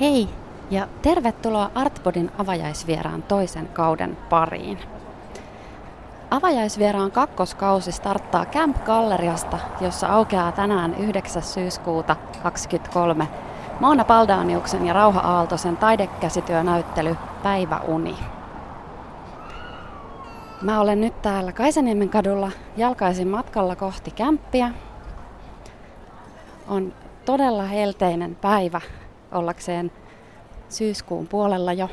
Hei ja tervetuloa Artpodin avajaisvieraan toisen kauden pariin. Avajaisvieraan kakkoskausi starttaa Camp Galleriasta, jossa aukeaa tänään 9. syyskuuta 2023 Moona Paldaniuksen ja Rauha Aaltosen taidekäsityönäyttely Päiväuni. Mä olen nyt täällä Kaisaniemen kadulla jalkaisin matkalla kohti kämppiä. On todella helteinen päivä ollakseen syyskuun puolella jo.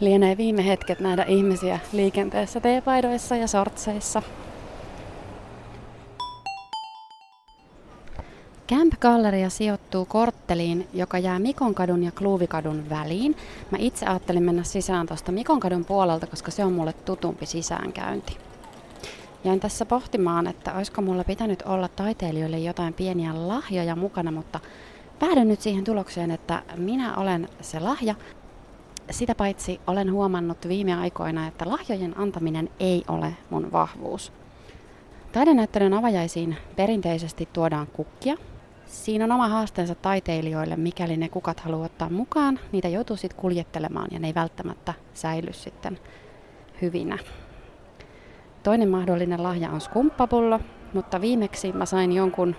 Lienee viime hetket nähdä ihmisiä liikenteessä teepaidoissa ja sortseissa. Camp Galleria sijoittuu kortteliin, joka jää Mikonkadun ja Kluuvikadun väliin. Mä itse ajattelin mennä sisään tuosta Mikonkadun puolelta, koska se on mulle tutumpi sisäänkäynti. Jäin tässä pohtimaan, että olisiko mulla pitänyt olla taiteilijoille jotain pieniä lahjoja mukana, mutta päädyin nyt siihen tulokseen, että minä olen se lahja. Sitä paitsi olen huomannut viime aikoina, että lahjojen antaminen ei ole mun vahvuus. Taidenäyttelyn avajaisiin perinteisesti tuodaan kukkia. Siinä on oma haasteensa taiteilijoille, mikäli ne kukat haluaa ottaa mukaan. Niitä joutuu sitten kuljettelemaan ja ne ei välttämättä säily sitten hyvinä. Toinen mahdollinen lahja on skumppapullo, mutta viimeksi mä sain jonkun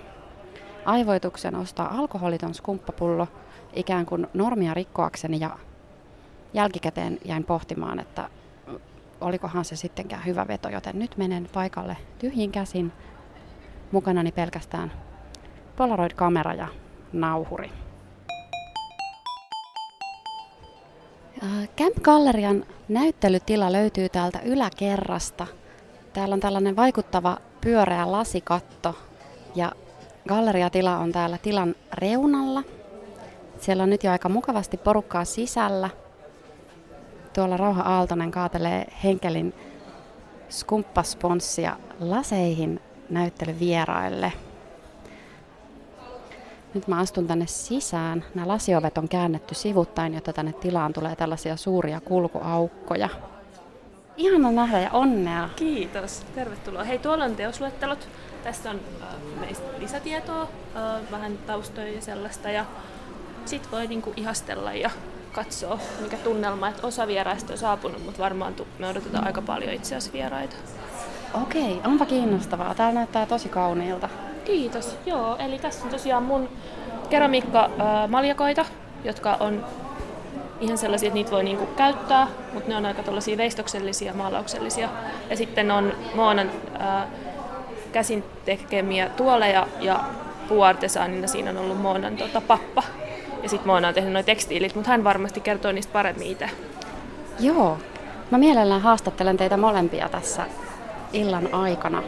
aivoituksen ostaa alkoholiton skumppapullo ikään kuin normia rikkoakseni ja jälkikäteen jäin pohtimaan, että olikohan se sittenkään hyvä veto, joten nyt menen paikalle tyhjin käsin, mukanani pelkästään Polaroid-kamera ja nauhuri. Camp Gallerian näyttelytila löytyy täältä yläkerrasta. Täällä on tällainen vaikuttava pyöreä lasikatto ja galleriatila on täällä tilan reunalla. Siellä on nyt jo aika mukavasti porukkaa sisällä. Tuolla Rauha Aaltonen kaatelee Henkelin skumppasponssia laseihin näyttelyvieraille. Nyt mä astun tänne sisään. Nämä lasiovet on käännetty sivuttain, jotta tänne tilaan tulee tällaisia suuria kulkuaukkoja. Ihana nähdä ja onnea. Kiitos, tervetuloa. Hei, tuolla on teosluettelot. Tässä on äh, meistä lisätietoa, äh, vähän taustoja ja sellaista. Ja sit voi niinku ihastella ja katsoa, mikä tunnelma. Että osa vieraista on saapunut, mutta varmaan me odotetaan aika paljon itse asiassa vieraita. Okei, onpa kiinnostavaa. Täällä näyttää tosi kauniilta. Kiitos. Joo, eli tässä on tosiaan mun keramiikka-maljakoita, jotka on ihan sellaisia, että niitä voi niinku käyttää, mutta ne on aika tällaisia veistoksellisia, maalauksellisia. Ja sitten on Moonan ää, käsin tekemiä tuoleja ja puuartesaanina siinä on ollut Moonan tota, pappa. Ja sitten Moona on tehnyt noin tekstiilit, mutta hän varmasti kertoo niistä paremmin itse. Joo, mä mielellään haastattelen teitä molempia tässä illan aikana.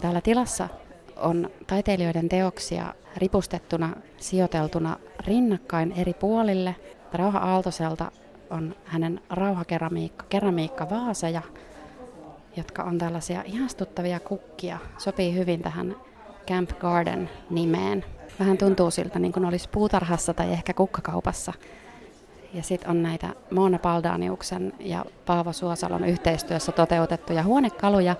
Täällä tilassa on taiteilijoiden teoksia ripustettuna, sijoiteltuna rinnakkain eri puolille. Rauha Aaltoselta on hänen rauhakeramiikka, keramiikkavaaseja, jotka on tällaisia ihastuttavia kukkia. Sopii hyvin tähän Camp Garden nimeen. Vähän tuntuu siltä, niin kuin olisi puutarhassa tai ehkä kukkakaupassa. Ja sitten on näitä Moona Paldaniuksen ja Paavo Suosalon yhteistyössä toteutettuja huonekaluja,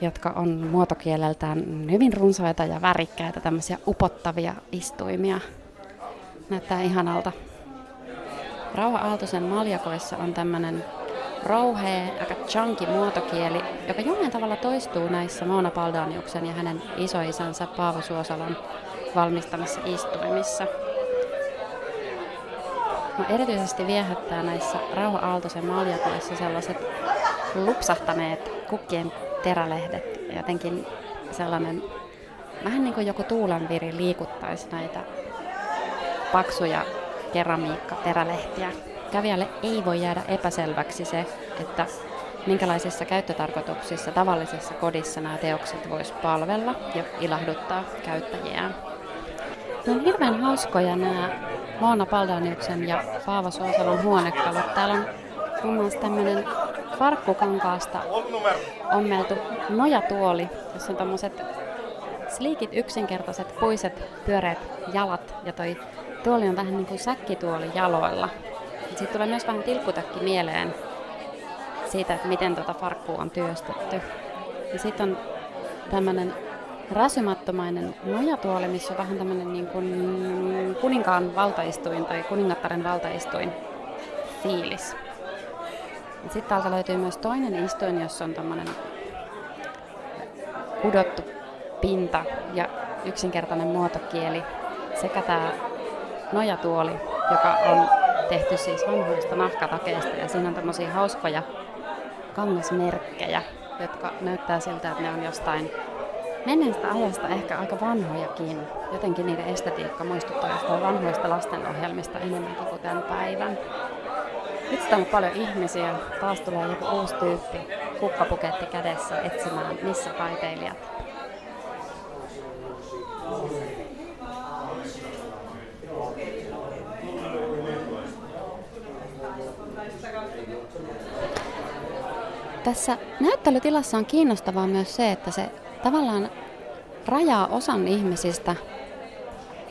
jotka on muotokieleltään hyvin runsaita ja värikkäitä, tämmöisiä upottavia istuimia. Näyttää ihanalta. Rauha Aaltosen maljakoissa on tämmöinen rouhea, aika chunky muotokieli, joka jollain tavalla toistuu näissä Moona Paldaniuksen ja hänen isoisänsä Paavo Suosalon valmistamissa istuimissa. No, erityisesti viehättää näissä Rauha Aaltosen maljakoissa sellaiset lupsahtaneet kukkien terälehdet. Jotenkin sellainen, vähän niin kuin joku tuulenviri liikuttaisi näitä paksuja keramiikka-terälehtiä. Kävijälle ei voi jäädä epäselväksi se, että minkälaisissa käyttötarkoituksissa tavallisessa kodissa nämä teokset vois palvella ja ilahduttaa käyttäjiään. Ne on hirveän hauskoja nämä Moona Paldaniuksen ja Paavo Suosalon huonekalut. Täällä on muun muassa tämmöinen farkkukankaasta ommeltu nojatuoli, jossa on tämmöiset sliikit, yksinkertaiset, puiset, pyöreät jalat ja toi tuoli on vähän niin kuin säkkituoli jaloilla. Sitten tulee myös vähän tilkkutakki mieleen siitä, että miten tuota farkkua on työstetty. Ja sitten on tämmöinen räsymattomainen nojatuoli, missä on vähän tämmöinen niin kuin kuninkaan valtaistuin tai kuningattaren valtaistuin fiilis. Sitten täältä löytyy myös toinen istuin, jossa on tämmöinen kudottu pinta ja yksinkertainen muotokieli sekä tämä nojatuoli, joka on tehty siis vanhoista nahkatakeista ja siinä on tämmöisiä hauskoja kangasmerkkejä, jotka näyttää siltä, että ne on jostain menneestä ajasta ehkä aika vanhojakin. Jotenkin niiden estetiikka muistuttaa jostain vanhoista lastenohjelmista enemmänkin kuin tämän päivän. Nyt on paljon ihmisiä. Taas tulee joku uusi tyyppi kukkapuketti kädessä etsimään, missä taiteilijat. Tässä näyttelytilassa on kiinnostavaa myös se, että se tavallaan rajaa osan ihmisistä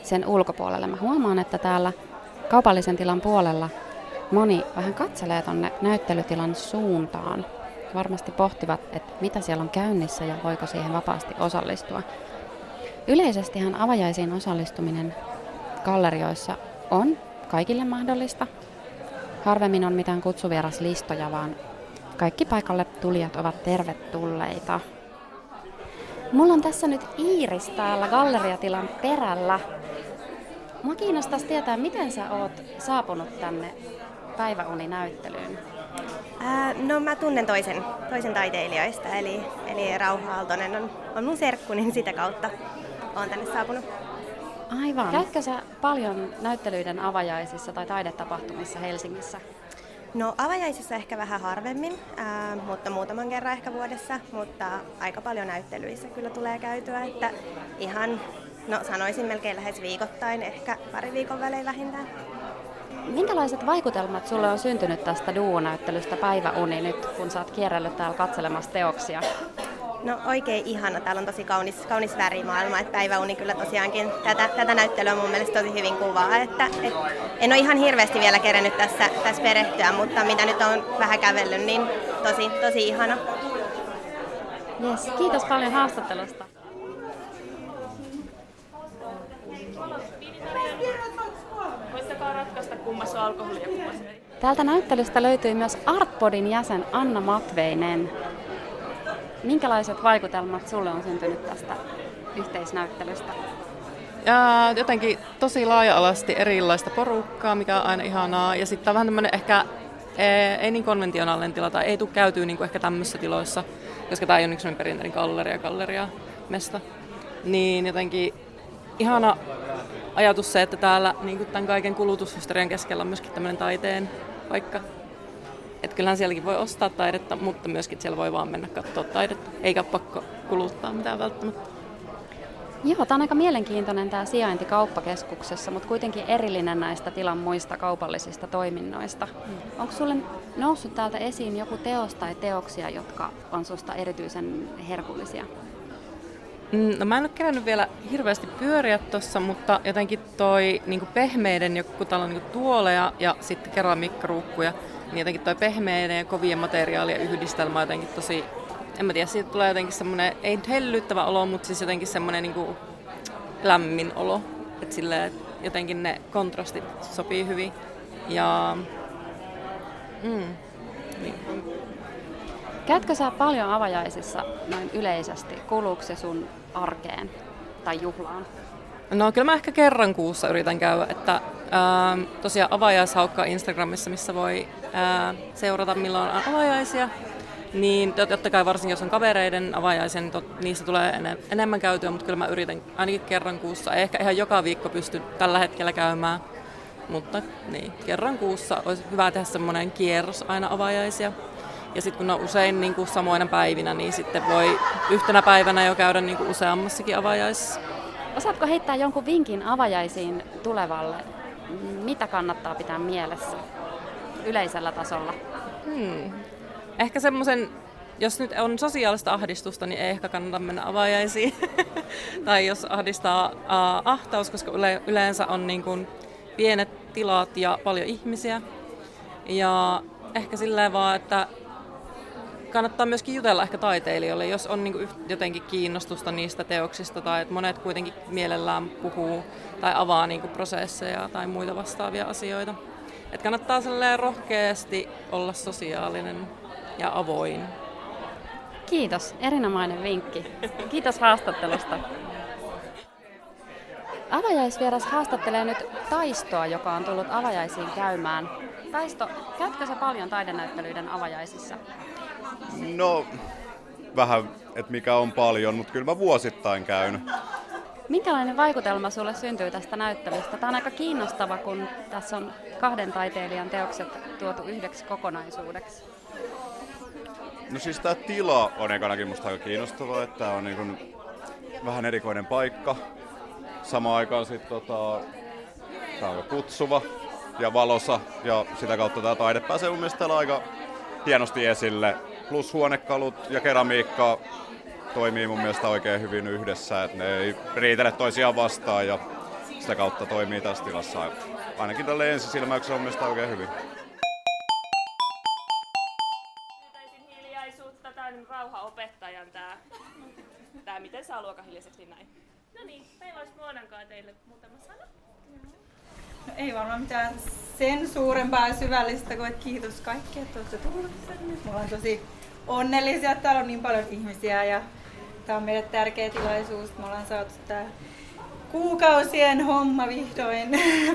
sen ulkopuolelle. Mä huomaan, että täällä kaupallisen tilan puolella moni vähän katselee tonne näyttelytilan suuntaan. Varmasti pohtivat, että mitä siellä on käynnissä ja voiko siihen vapaasti osallistua. Yleisestihan avajaisiin osallistuminen gallerioissa on kaikille mahdollista. Harvemmin on mitään kutsuvieraslistoja, vaan kaikki paikalle tulijat ovat tervetulleita. Mulla on tässä nyt Iiris täällä galleriatilan perällä. Mua kiinnostaisi tietää, miten sä oot saapunut tänne päiväuninäyttelyyn? Ää, no mä tunnen toisen, toisen taiteilijoista, eli, eli Rauha Aaltonen on, on mun serkku, niin sitä kautta olen tänne saapunut. Aivan. Käytkö sä paljon näyttelyiden avajaisissa tai taidetapahtumissa Helsingissä? No avajaisissa ehkä vähän harvemmin, ää, mutta muutaman kerran ehkä vuodessa, mutta aika paljon näyttelyissä kyllä tulee käytyä, että ihan, no sanoisin melkein lähes viikoittain, ehkä pari viikon välein vähintään. Minkälaiset vaikutelmat sulle on syntynyt tästä duunäyttelystä Päiväuni nyt, kun sä oot kierrellyt täällä katselemassa teoksia? No oikein ihana. Täällä on tosi kaunis, kaunis värimaailma. Että päiväuni kyllä tosiaankin tätä, tätä näyttelyä mun mielestä tosi hyvin kuvaa. Että, et, en ole ihan hirveästi vielä kerennyt tässä, tässä perehtyä, mutta mitä nyt on vähän kävellyt, niin tosi, tosi ihana. Yes, kiitos paljon haastattelusta. Ratkaista alkoholi ja ei. Täältä näyttelystä löytyy myös Artpodin jäsen Anna Matveinen. Minkälaiset vaikutelmat sulle on syntynyt tästä yhteisnäyttelystä? Ja jotenkin tosi laaja-alasti erilaista porukkaa, mikä on aina ihanaa. Ja sitten vähän tämmöinen ehkä ei, ei niin konventionaalinen tila tai ei tule käytyä niin kuin ehkä tämmöisissä tiloissa, koska tämä ei ole niin perinteinen galleria, galleria, mesta. Niin jotenkin ihana ajatus se, että täällä niin kuin tämän kaiken kulutushysterian keskellä on myöskin tämmöinen taiteen paikka. Että kyllähän sielläkin voi ostaa taidetta, mutta myöskin siellä voi vaan mennä katsoa taidetta, eikä pakko kuluttaa mitään välttämättä. Joo, tämä on aika mielenkiintoinen tämä sijainti kauppakeskuksessa, mutta kuitenkin erillinen näistä tilan muista kaupallisista toiminnoista. Mm. Onko sulle noussut täältä esiin joku teos tai teoksia, jotka on susta erityisen herkullisia? Mm, no mä en ole kerännyt vielä hirveästi pyöriä tuossa, mutta jotenkin toi niin pehmeiden, kun täällä on niin tuoleja ja sitten keramikkaruukkuja, niin jotenkin toi pehmeiden ja kovien materiaalien yhdistelmä on jotenkin tosi, en mä tiedä, siitä tulee jotenkin semmoinen, ei nyt hellyttävä olo, mutta siis jotenkin semmoinen niin kuin lämmin olo. Että silleen, jotenkin ne kontrastit sopii hyvin. Ja mm, niin. Käytkö sä paljon avajaisissa noin yleisesti? Kuuluuko se sun arkeen tai juhlaan? No kyllä mä ehkä kerran kuussa yritän käydä, että ää, tosiaan avajaishaukka Instagramissa, missä voi seurata milloin on avajaisia. Niin totta kai varsinkin jos on kavereiden avajaisia, niin tot, niistä tulee ene, enemmän käytyä, mutta kyllä mä yritän ainakin kerran kuussa. Ei ehkä ihan joka viikko pysty tällä hetkellä käymään, mutta niin, kerran kuussa olisi hyvä tehdä semmoinen kierros aina avajaisia. Ja sitten kun ne on usein niin kuin samoina päivinä, niin sitten voi yhtenä päivänä jo käydä niin kuin useammassakin avajaisissa. Osaatko heittää jonkun vinkin avajaisiin tulevalle? Mitä kannattaa pitää mielessä yleisellä tasolla? Hmm. Ehkä semmoisen, jos nyt on sosiaalista ahdistusta, niin ei ehkä kannata mennä avajaisiin. tai jos ahdistaa uh, ahtaus, koska yle, yleensä on niin kuin pienet tilat ja paljon ihmisiä. Ja ehkä silleen vaan, että kannattaa myöskin jutella ehkä taiteilijoille, jos on niin jotenkin kiinnostusta niistä teoksista tai että monet kuitenkin mielellään puhuu tai avaa niin prosesseja tai muita vastaavia asioita. Et kannattaa rohkeasti olla sosiaalinen ja avoin. Kiitos, erinomainen vinkki. Kiitos haastattelusta. Avajaisvieras haastattelee nyt Taistoa, joka on tullut avajaisiin käymään. Taisto, käytkö sä paljon taidenäyttelyiden avajaisissa? No, vähän, että mikä on paljon, mutta kyllä mä vuosittain käyn. Minkälainen vaikutelma sulle syntyy tästä näyttelystä? Tämä on aika kiinnostava, kun tässä on kahden taiteilijan teokset tuotu yhdeksi kokonaisuudeksi. No siis tämä tila on ekanakin musta aika kiinnostava, että tämä on niin vähän erikoinen paikka. Samaan aikaan sitten tota, tämä on kutsuva ja valosa ja sitä kautta tämä taide pääsee mun mielestä aika hienosti esille. Plus huonekalut ja keramiikka toimii mun mielestä oikein hyvin yhdessä, että ne ei riitele toisiaan vastaan ja sitä kautta toimii tässä tilassa. Ainakin tälle ensisilmäyksellä on mielestäni oikein hyvin. hiljaisuutta, tämä on rauhaopettajan tämä, tämä miten saa luokan hiljaiseksi näin. No niin, meillä olisi Muonankaan teille muutama sana. No ei varmaan mitään sen suurempaa ja syvällistä kuin että kiitos kaikki, että olette tulleet tänne. Me ollaan tosi onnellisia, että täällä on niin paljon ihmisiä ja tämä on meille tärkeä tilaisuus. Me ollaan saatu tämä kuukausien homma vihdoin.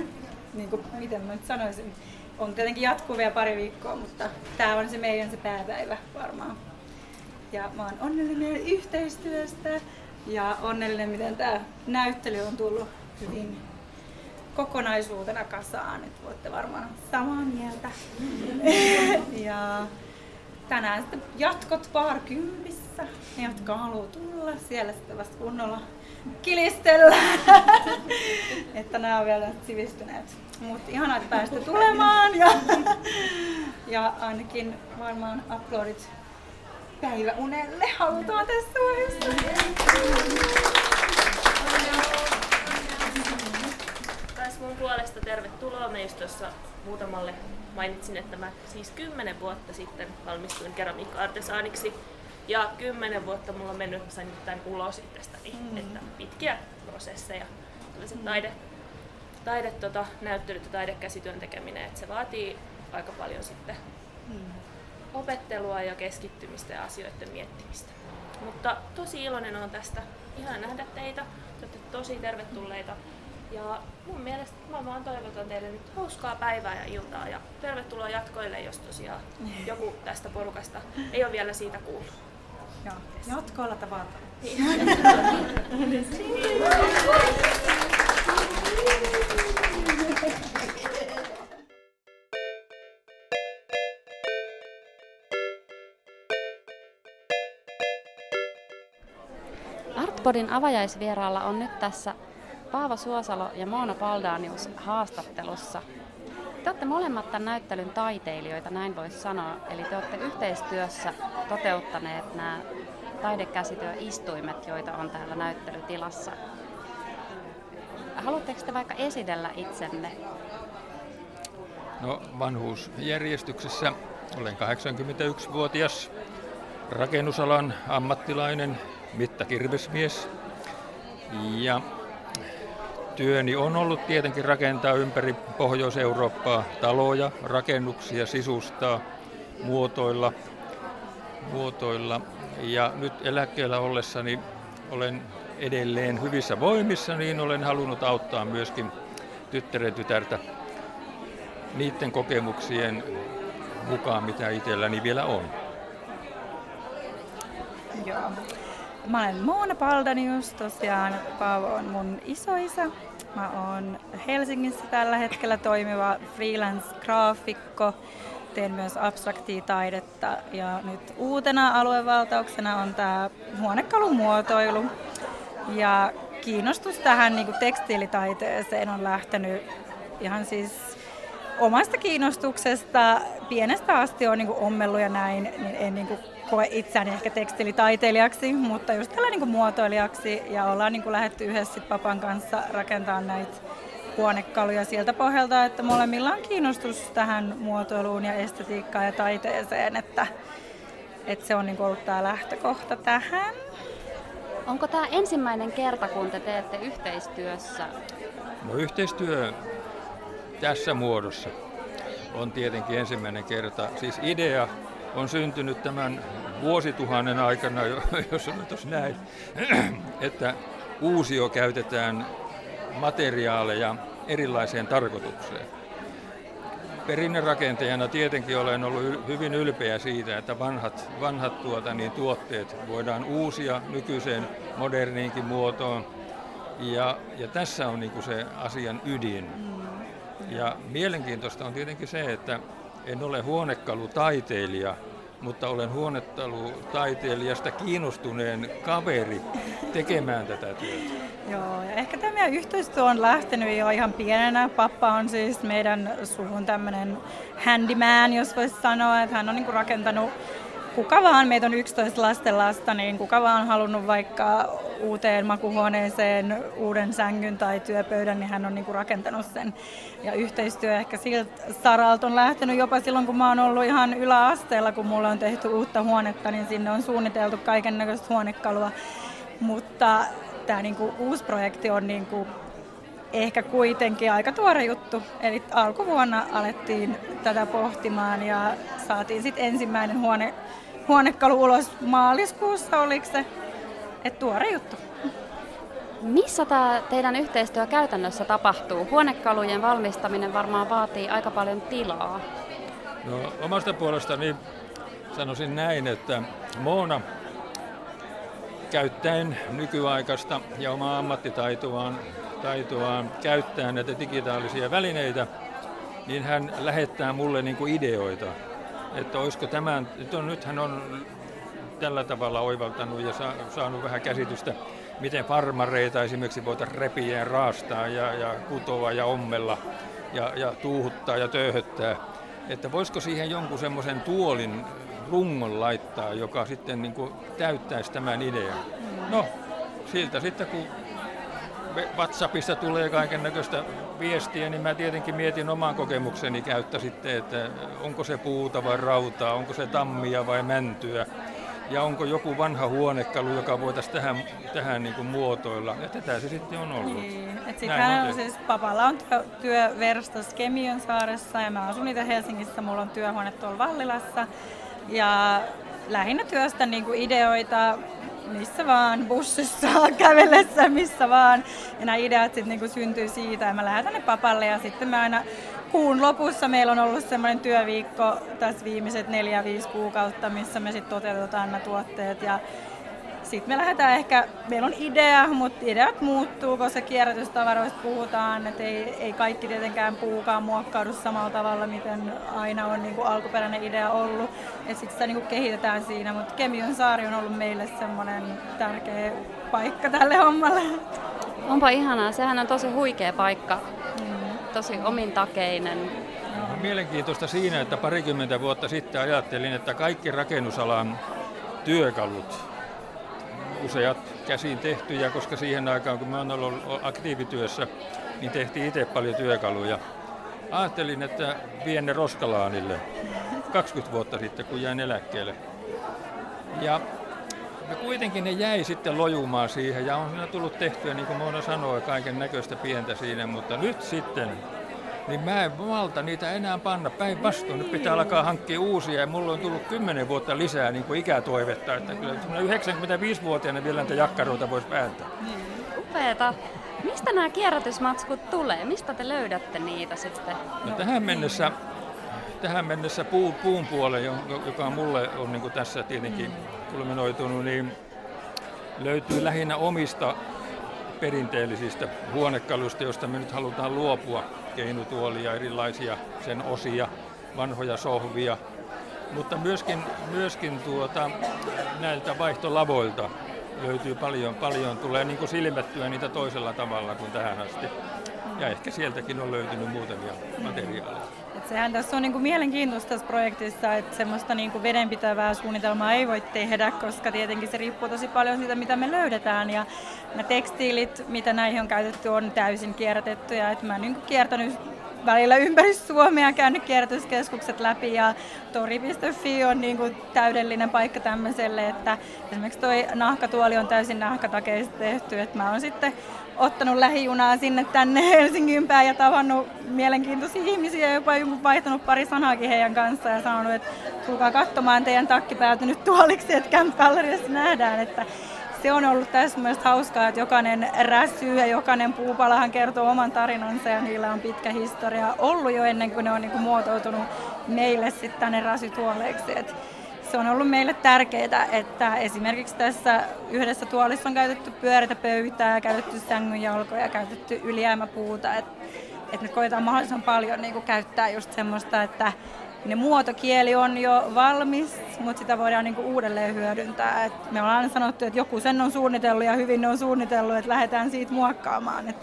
niin kuin, miten mä nyt sanoisin, on tietenkin jatkuvia pari viikkoa, mutta tämä on se meidän se pääpäivä varmaan. Ja mä oon onnellinen yhteistyöstä ja onnellinen, miten tämä näyttely on tullut hyvin kokonaisuutena kasaan, että voitte varmaan samaa mieltä. ja tänään sitten jatkot Bar Kympissä, ne jotka haluaa tulla, siellä sitten vasta kunnolla kilistellään, että nämä on vielä sivistyneet. Mutta ihanaa, että pääsitte tulemaan ja, ja ainakin varmaan uploadit päiväunelle halutaan tässä vaiheessa. mun puolesta tervetuloa. Me just tuossa muutamalle mainitsin, että mä siis kymmenen vuotta sitten valmistuin keramiikka-artesaaniksi. Ja kymmenen vuotta mulla on mennyt, että mä sain tämän ulos itsestäni. Mm. Että pitkiä prosesseja. Tällaiset mm. taide, taide tota, näyttelyt ja taidekäsityön tekeminen, että se vaatii aika paljon sitten mm. opettelua ja keskittymistä ja asioiden miettimistä. Mutta tosi iloinen on tästä. Ihan nähdä teitä. Te olette tosi tervetulleita ja mun mielestä mä vaan toivotan teille nyt hauskaa päivää ja iltaa ja tervetuloa jatkoille, jos tosiaan joku tästä porukasta ei ole vielä siitä kuullut. Jatkoilla tavataan. Artpodin avajaisvieraalla on nyt tässä Paavo Suosalo ja Moona Paldanius haastattelussa. Te olette molemmat tämän näyttelyn taiteilijoita, näin voisi sanoa. Eli te olette yhteistyössä toteuttaneet nämä taidekäsityöistuimet, joita on täällä näyttelytilassa. Haluatteko te vaikka esitellä itsenne? No vanhuusjärjestyksessä olen 81-vuotias rakennusalan ammattilainen, mittakirvesmies. Ja Työni on ollut tietenkin rakentaa ympäri Pohjois-Eurooppaa taloja, rakennuksia, sisustaa, muotoilla, muotoilla. Ja nyt eläkkeellä ollessani olen edelleen hyvissä voimissa, niin olen halunnut auttaa myöskin tyttären tytärtä niiden kokemuksien mukaan, mitä itselläni vielä on. Joo. Mä olen Moona Paldanius, tosiaan Paavo on mun isoisa. Mä oon Helsingissä tällä hetkellä toimiva freelance-graafikko. Teen myös abstraktia taidetta ja nyt uutena aluevaltauksena on tämä huonekalumuotoilu. Ja kiinnostus tähän niin tekstiilitaiteeseen on lähtenyt ihan siis omasta kiinnostuksesta. Pienestä asti on niin ommellut ja näin, niin en niin koe itseäni ehkä tekstilitaiteilijaksi, mutta just tällä niin muotoilijaksi ja ollaan niin kuin lähdetty yhdessä sit papan kanssa rakentamaan näitä huonekaluja sieltä pohjalta, että molemmilla on kiinnostus tähän muotoiluun ja estetiikkaan ja taiteeseen, että, et se on niin ollut tämä lähtökohta tähän. Onko tämä ensimmäinen kerta, kun te teette yhteistyössä? No yhteistyö tässä muodossa on tietenkin ensimmäinen kerta. Siis idea on syntynyt tämän vuosituhannen aikana, jos tuossa näin, että uusio käytetään materiaaleja erilaiseen tarkoitukseen. Perinnerakentajana tietenkin olen ollut hyvin ylpeä siitä, että vanhat, vanhat tuota, niin tuotteet voidaan uusia nykyiseen moderniinkin muotoon. Ja, ja tässä on niin se asian ydin. Ja mielenkiintoista on tietenkin se, että en ole huonekalutaiteilija, mutta olen huonettelutaiteilijasta kiinnostuneen kaveri tekemään tätä työtä. Joo, ja ehkä tämä meidän yhteistyö on lähtenyt jo ihan pienenä. Pappa on siis meidän suvun tämmöinen handyman, jos voisi sanoa, että hän on niin rakentanut kuka vaan, meitä on 11 lastenlasta, niin kuka vaan halunnut vaikka uuteen makuhuoneeseen uuden sängyn tai työpöydän, niin hän on niinku rakentanut sen. Ja yhteistyö ehkä siltä saralta on lähtenyt jopa silloin, kun mä oon ollut ihan yläasteella, kun mulla on tehty uutta huonetta, niin sinne on suunniteltu kaiken näköistä huonekalua. Mutta tämä niinku uusi projekti on niinku ehkä kuitenkin aika tuore juttu. Eli alkuvuonna alettiin tätä pohtimaan ja saatiin sitten ensimmäinen huone, huonekalu ulos maaliskuussa, oliko se? Et tuore juttu. Missä tämä teidän yhteistyö käytännössä tapahtuu? Huonekalujen valmistaminen varmaan vaatii aika paljon tilaa. No, omasta puolestani sanoisin näin, että Moona käyttäen nykyaikaista ja omaa ammattitaitoaan taitoaan käyttää näitä digitaalisia välineitä, niin hän lähettää mulle niin kuin ideoita, että olisiko tämän, nyt hän on tällä tavalla oivaltanut ja saanut vähän käsitystä, miten farmareita esimerkiksi voitaisiin repiä ja raastaa ja, ja kutoa ja ommella ja, ja tuuhuttaa ja töyhöttää. Että voisiko siihen jonkun semmoisen tuolin rungon laittaa, joka sitten niin kuin täyttäisi tämän idean. No, siltä sitten kun WhatsAppissa tulee kaiken näköistä viestiä, niin mä tietenkin mietin oman kokemukseni käyttä sitten, että onko se puuta vai rautaa, onko se tammia vai mäntyä ja onko joku vanha huonekalu, joka voitaisiin tähän, tähän niin kuin muotoilla. Ja tätä se sitten on ollut. Niin. Sitten on siis, papalla on työ, työverstos Kemion saaressa ja mä asun itse Helsingissä, mulla on työhuone tuolla Vallilassa. Ja lähinnä työstä niin kuin ideoita missä vaan, bussissa, kävellessä, missä vaan. Ja nämä ideat sitten niinku syntyy siitä ja mä lähetän ne papalle ja sitten mä aina kuun lopussa meillä on ollut semmoinen työviikko tässä viimeiset neljä, viisi kuukautta, missä me sitten toteutetaan nämä tuotteet ja sitten me lähdetään ehkä, meillä on idea, mutta ideat muuttuu, koska kierrätystavaroista puhutaan, että ei, ei kaikki tietenkään puukaan muokkaudu samalla tavalla, miten aina on niin kuin alkuperäinen idea ollut. Ja sitten sitä niin kuin kehitetään siinä, mutta Kemion saari on ollut meille semmoinen tärkeä paikka tälle hommalle. Onpa ihanaa, sehän on tosi huikea paikka, mm. tosi omintakeinen. On mielenkiintoista siinä, että parikymmentä vuotta sitten ajattelin, että kaikki rakennusalan työkalut useat käsin tehtyjä, koska siihen aikaan, kun mä oon ollut aktiivityössä, niin tehtiin itse paljon työkaluja. Ajattelin, että vien ne Roskalaanille 20 vuotta sitten, kun jäin eläkkeelle. Ja ja kuitenkin ne jäi sitten lojumaan siihen ja on siinä tullut tehtyä, niin kuin Mona sanoi, kaiken näköistä pientä siinä, mutta nyt sitten niin mä en malta niitä enää panna. Päinvastoin nyt pitää alkaa hankkia uusia ja mulla on tullut 10 vuotta lisää niin kuin ikätoivetta. Että kyllä 95-vuotiaana vielä näitä jakkaroita voisi vääntää. Niin, upeeta. Mistä nämä kierrätysmatskut tulee? Mistä te löydätte niitä sitten? No, tähän mennessä tähän mennessä puun, puun puolen, joka mulle on niin kuin tässä tietenkin kulminoitunut, niin löytyy lähinnä omista perinteellisistä huonekaluista, joista me nyt halutaan luopua keinutuolia, erilaisia sen osia, vanhoja sohvia, mutta myöskin, myöskin tuota, näiltä vaihtolavoilta löytyy paljon, paljon tulee niin kuin silmättyä niitä toisella tavalla kuin tähän asti. Ja ehkä sieltäkin on löytynyt muutamia materiaaleja. Sehän tässä on niinku mielenkiintoista tässä projektissa, että semmoista niinku vedenpitävää suunnitelmaa ei voi tehdä, koska tietenkin se riippuu tosi paljon siitä, mitä me löydetään. Ja ne tekstiilit, mitä näihin on käytetty, on täysin kierrätettyjä. Et mä oon niinku kiertänyt välillä ympäri Suomea käynyt kierrätyskeskukset läpi ja tori.fi on niin kuin täydellinen paikka tämmöiselle, että esimerkiksi toi nahkatuoli on täysin nahkatakeista tehty, että mä oon sitten ottanut lähijunaa sinne tänne Helsingin päin ja tavannut mielenkiintoisia ihmisiä jopa vaihtanut pari sanaakin heidän kanssaan ja sanonut, että tulkaa katsomaan teidän takki päätynyt tuoliksi, että Camp nähdään, että se on ollut tässä mielestäni hauskaa, että jokainen räsy ja jokainen puupalahan kertoo oman tarinansa ja niillä on pitkä historia ollut jo ennen kuin ne on niin kuin muotoutunut meille sitten tänne räsytuoleiksi. Et se on ollut meille tärkeää, että esimerkiksi tässä yhdessä tuolissa on käytetty pyöreitä pöytää, käytetty sängynjalkoja, käytetty ylijäämäpuuta, että et me koetaan mahdollisimman paljon niin kuin käyttää just semmoista, että ne muotokieli on jo valmis, mutta sitä voidaan niinku uudelleen hyödyntää. Et me ollaan aina sanottu, että joku sen on suunnitellut ja hyvin ne on suunnitellut, että lähdetään siitä muokkaamaan. Et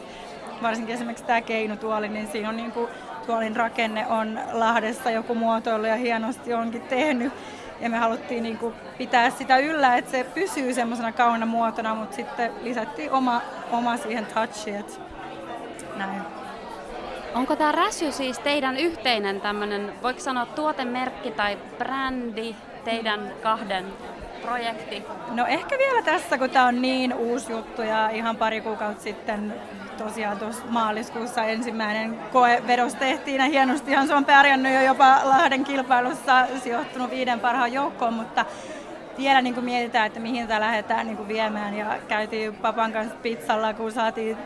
varsinkin esimerkiksi tämä keinutuoli, niin siinä on niinku, tuolin rakenne on Lahdessa joku muotoilu ja hienosti onkin tehnyt. Ja me haluttiin niinku pitää sitä yllä, että se pysyy semmoisena kauna muotona, mutta sitten lisättiin oma, oma siihen touchi. Et näin. Onko tämä Räsy siis teidän yhteinen tämmöinen, voiko sanoa tuotemerkki tai brändi, teidän kahden projekti? No ehkä vielä tässä, kun tämä on niin uusi juttu ja ihan pari kuukautta sitten tosiaan tuossa maaliskuussa ensimmäinen koevedos tehtiin ja hienostihan se on pärjännyt jo jopa Lahden kilpailussa sijoittunut viiden parhaan joukkoon, mutta vielä niin kuin mietitään, että mihin tämä lähdetään niin kuin viemään ja käytiin papan kanssa pizzalla, kun saatiin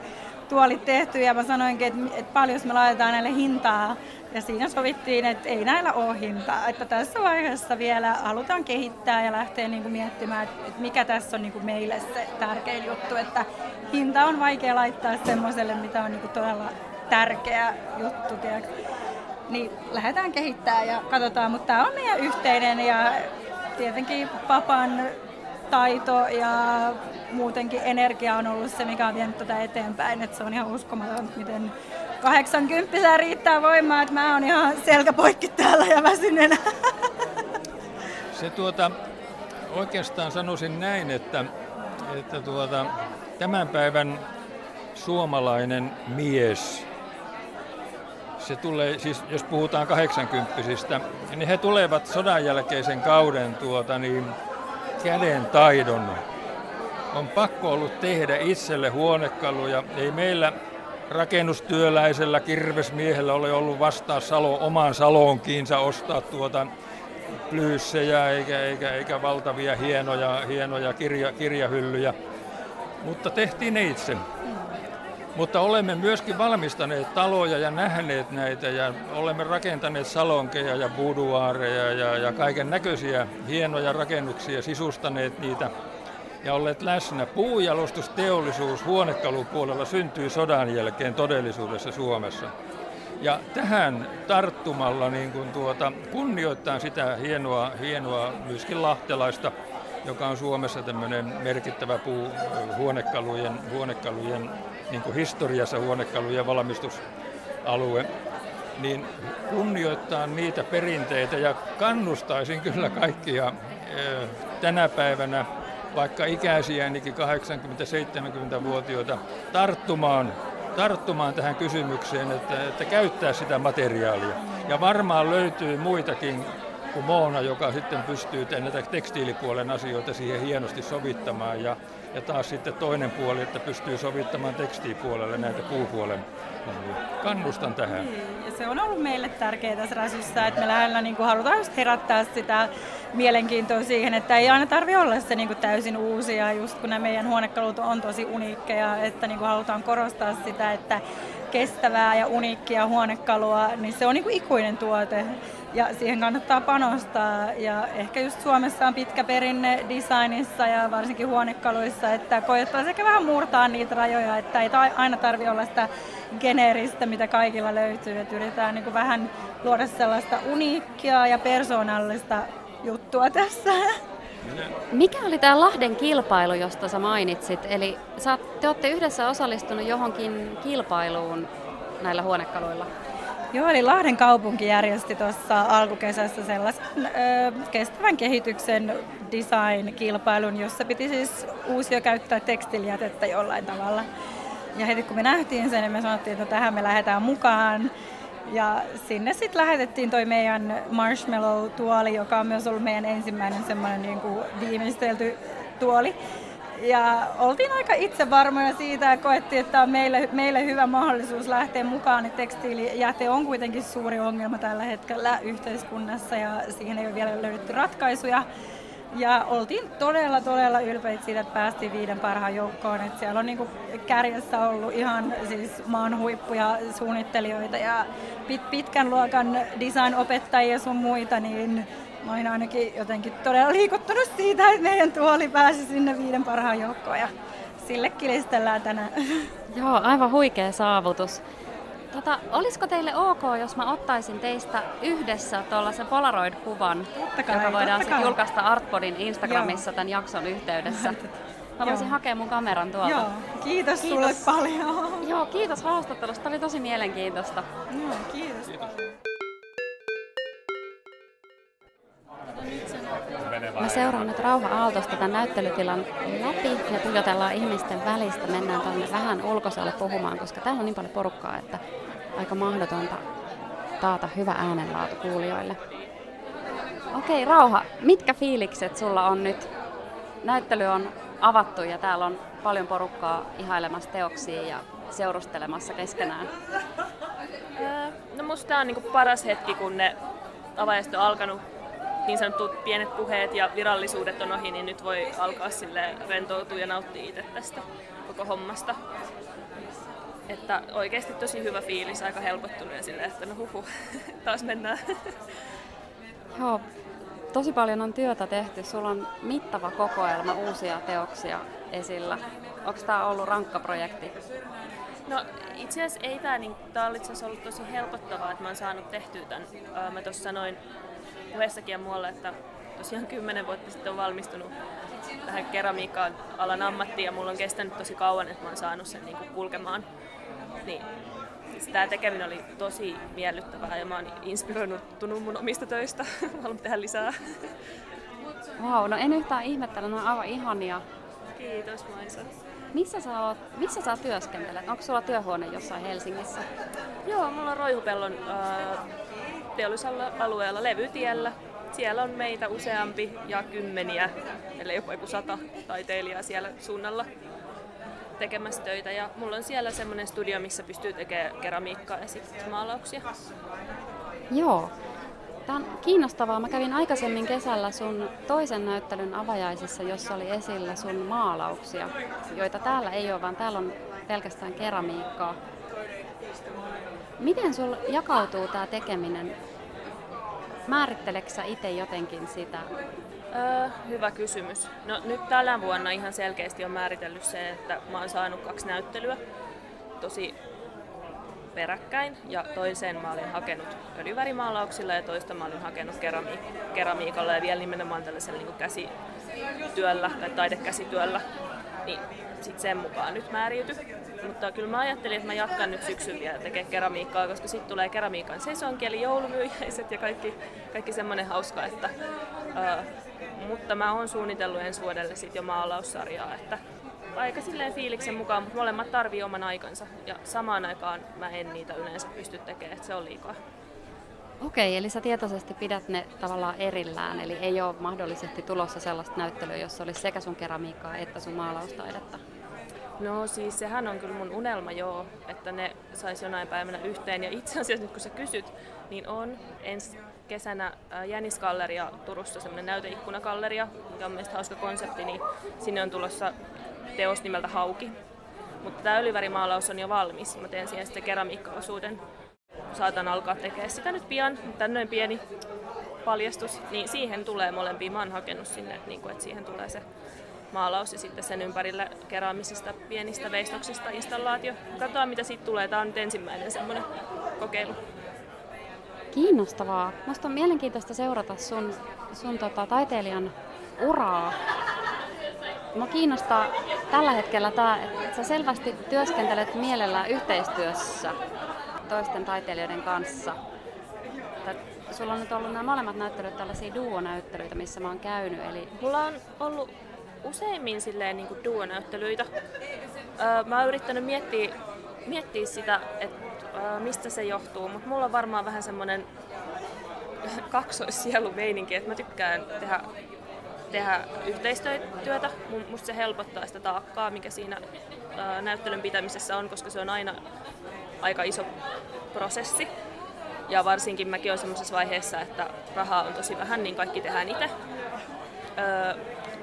tuolit tehty ja mä sanoinkin, että, että paljon me laitetaan näille hintaa. Ja siinä sovittiin, että ei näillä ole hintaa. Että tässä vaiheessa vielä halutaan kehittää ja lähteä niin kuin miettimään, että mikä tässä on niin kuin meille se tärkein juttu. Että hinta on vaikea laittaa semmoiselle, mitä on niin kuin todella tärkeä juttu. Tiedätkö? Niin lähdetään kehittämään ja katsotaan, mutta tämä on meidän yhteinen ja tietenkin papan taito ja muutenkin energia on ollut se, mikä on vienyt tätä eteenpäin. Et se on ihan uskomaton, miten 80 riittää voimaa, että mä oon ihan selkäpoikki täällä ja väsyneenä. Se tuota, oikeastaan sanoisin näin, että, että tuota, tämän päivän suomalainen mies, se tulee, siis jos puhutaan 80 niin he tulevat sodan jälkeisen kauden tuota, niin käden taidon. On pakko ollut tehdä itselle huonekaluja. Ei meillä rakennustyöläisellä kirvesmiehellä ole ollut vastaa salo, omaan salonkiinsa ostaa tuota plyysejä eikä, eikä, eikä valtavia hienoja, hienoja kirja, kirjahyllyjä, mutta tehtiin ne itse. Mutta olemme myöskin valmistaneet taloja ja nähneet näitä ja olemme rakentaneet salonkeja ja boudoireja ja, ja kaiken näköisiä hienoja rakennuksia, sisustaneet niitä ja olleet läsnä. Puujalostusteollisuus huonekalupuolella syntyi sodan jälkeen todellisuudessa Suomessa. Ja tähän tarttumalla niin kuin tuota, kunnioittaa sitä hienoa, hienoa myöskin lahtelaista, joka on Suomessa tämmöinen merkittävä puu huonekalujen, huonekalujen niin kuin historiassa huonekalujen valmistusalue, niin kunnioittaa niitä perinteitä ja kannustaisin kyllä kaikkia tänä päivänä vaikka ikäisiänikin 80-70-vuotiaita tarttumaan, tarttumaan tähän kysymykseen, että, että käyttää sitä materiaalia. Ja varmaan löytyy muitakin kuin Moona, joka sitten pystyy näitä tekstiilipuolen asioita siihen hienosti sovittamaan. Ja, ja taas sitten toinen puoli, että pystyy sovittamaan tekstiilipuolelle näitä puupuolen Kannustan tähän. Niin, ja se on ollut meille tärkeää tässä Räsyssä, että me lähellä niin kuin halutaan just herättää sitä mielenkiintoa siihen, että ei aina tarvi olla se niin kuin täysin uusia, just kun nämä meidän huonekalut on tosi uniikkeja, että niin kuin halutaan korostaa sitä, että kestävää ja uniikkia huonekalua, niin se on niin kuin ikuinen tuote ja siihen kannattaa panostaa. Ja ehkä just Suomessa on pitkä perinne designissa ja varsinkin huonekaluissa, että koettaa sekä vähän murtaa niitä rajoja, että ei aina tarvi olla sitä geneeristä, mitä kaikilla löytyy. Että yritetään niin vähän luoda sellaista uniikkia ja persoonallista juttua tässä. Mikä oli tämä Lahden kilpailu, josta sä mainitsit? Eli te olette yhdessä osallistunut johonkin kilpailuun näillä huonekaluilla? Joo, eli Lahden kaupunki järjesti tuossa alkukesässä sellaisen ö, kestävän kehityksen design-kilpailun, jossa piti siis uusia käyttää tekstilijätettä jollain tavalla. Ja heti kun me nähtiin sen, niin me sanottiin, että tähän me lähdetään mukaan. Ja sinne sitten lähetettiin toi meidän marshmallow-tuoli, joka on myös ollut meidän ensimmäinen semmoinen niin kuin viimeistelty tuoli. Ja oltiin aika itse varmoja siitä ja koettiin, että on meille, meille hyvä mahdollisuus lähteä mukaan. Että tekstiilijäte on kuitenkin suuri ongelma tällä hetkellä yhteiskunnassa ja siihen ei ole vielä löydetty ratkaisuja. Ja oltiin todella, todella ylpeitä siitä, että päästiin viiden parhaan joukkoon. Että siellä on niin kärjessä ollut ihan siis maan huippuja suunnittelijoita ja pit, pitkän luokan design-opettajia sun muita, niin mä olin ainakin jotenkin todella liikuttunut siitä, että meidän tuoli pääsi sinne viiden parhaan joukkoon ja sille kilistellään tänään. Joo, aivan huikea saavutus. Tota, olisiko teille ok, jos mä ottaisin teistä yhdessä tuollaisen Polaroid-kuvan, kai, joka voidaan sitten kai. julkaista Artpodin Instagramissa Joo. tämän jakson yhteydessä? Mä voisin Joo. hakea mun kameran tuolta. Joo, kiitos, Kiitos. sulle paljon. Joo, kiitos haastattelusta. Tämä oli tosi mielenkiintoista. Joo, kiitos. Mä seuraan nyt Rauha Aaltosta tämän näyttelytilan läpi ja tuijotellaan ihmisten välistä. Mennään tuonne vähän ulkoiselle puhumaan, koska täällä on niin paljon porukkaa, että aika mahdotonta taata hyvä äänenlaatu kuulijoille. Okei, Rauha, mitkä fiilikset sulla on nyt? Näyttely on avattu ja täällä on paljon porukkaa ihailemassa teoksia ja seurustelemassa keskenään. Öö, No musta tää on niinku paras hetki, kun ne avajaiset on alkanut, niin sanotut pienet puheet ja virallisuudet on ohi, niin nyt voi alkaa sille rentoutua ja nauttia itse tästä koko hommasta. Että oikeasti tosi hyvä fiilis, aika helpottunut ja silleen, että no huhu, taas mennään. Joo, tosi paljon on työtä tehty. Sulla on mittava kokoelma uusia teoksia esillä. Onko tämä ollut rankka projekti? No itse asiassa ei tää, niin tää on itse asiassa ollut tosi helpottavaa, että mä oon saanut tehtyä. Öö, Mä tuossa sanoin puheessakin ja muualla, että tosiaan kymmenen vuotta sitten on valmistunut tähän keramiikkaan alan ammattiin ja mulla on kestänyt tosi kauan, että mä oon saanut sen niin kulkemaan. Niin tämä tekeminen oli tosi miellyttävää ja mä oon inspiroitunut mun omista töistä. Mä haluan tehdä lisää. Vau, no en yhtään ihmettele, ne on aivan ihania. Kiitos Maisa. Missä sä, oot, missä sä työskentelet? Onko sulla työhuone jossain Helsingissä? Joo, mulla on Roihupellon äh, teollisuusalueella levytiellä. Siellä on meitä useampi ja kymmeniä, ellei jopa joku sata taiteilijaa siellä suunnalla tekemässä töitä. Ja mulla on siellä semmoinen studio, missä pystyy tekemään keramiikkaa ja sitten maalauksia. Joo. Tämä on kiinnostavaa. Mä kävin aikaisemmin kesällä sun toisen näyttelyn avajaisissa, jossa oli esillä sun maalauksia, joita täällä ei ole, vaan täällä on pelkästään keramiikkaa. Miten sul jakautuu tämä tekeminen? Määritteleksä itse jotenkin sitä? Öö, hyvä kysymys. No nyt tällä vuonna ihan selkeästi on määritellyt se, että mä oon saanut kaksi näyttelyä tosi peräkkäin ja toiseen mä olin hakenut öljyvärimaalauksilla ja toista mä olin hakenut kerami- keramiikalla ja vielä nimenomaan tällaisella niin käsityöllä tai taidekäsityöllä. Niin sit sen mukaan nyt määriyty. Mutta kyllä mä ajattelin, että mä jatkan nyt syksyn vielä tekee keramiikkaa, koska sitten tulee keramiikan sesonki, eli joulumyyjäiset ja kaikki, kaikki semmoinen hauska, että ää, mutta mä oon suunnitellut ensi vuodelle sit jo maalaussarjaa, että aika silleen fiiliksen mukaan, mutta molemmat tarvii oman aikansa ja samaan aikaan mä en niitä yleensä pysty tekemään, että se on liikaa. Okei, eli sä tietoisesti pidät ne tavallaan erillään, eli ei ole mahdollisesti tulossa sellaista näyttelyä, jossa olisi sekä sun keramiikkaa että sun maalaustaidetta. No siis sehän on kyllä mun unelma joo, että ne saisi jonain päivänä yhteen. Ja itse asiassa nyt kun sä kysyt, niin on ensi kesänä ää, Jänisgalleria Turussa, semmoinen näyteikkunagalleria, mikä on mielestäni hauska konsepti, niin sinne on tulossa teos nimeltä Hauki. Mutta tämä öljyvärimaalaus on jo valmis. Mä teen siihen sitten keramiikkaosuuden. Saatan alkaa tekemään sitä nyt pian, tämmöinen pieni paljastus, niin siihen tulee molempiin. Mä oon hakenut sinne, niin että siihen tulee se maalaus ja sitten sen ympärillä keräämisistä pienistä veistoksista installaatio. Katsotaan mitä siitä tulee. Tämä on nyt ensimmäinen semmoinen kokeilu. Kiinnostavaa. Musta on mielenkiintoista seurata sun, sun tota, taiteilijan uraa. Mua kiinnostaa tällä hetkellä tämä, että sä selvästi työskentelet mielellään yhteistyössä toisten taiteilijoiden kanssa. Että sulla on nyt ollut nämä molemmat näyttelyt tällaisia duo-näyttelyitä, missä mä oon käynyt. Eli Mulla on ollut useimmin silleen niin kuin duonäyttelyitä. Mä oon yrittänyt miettiä, miettiä sitä, että mistä se johtuu, mutta mulla on varmaan vähän semmoinen kaksoissielu meininki, että mä tykkään tehdä, tehdä yhteistyötä. Musta se helpottaa sitä taakkaa, mikä siinä näyttelyn pitämisessä on, koska se on aina aika iso prosessi. Ja varsinkin mäkin olen semmoisessa vaiheessa, että rahaa on tosi vähän, niin kaikki tehdään itse. Öö,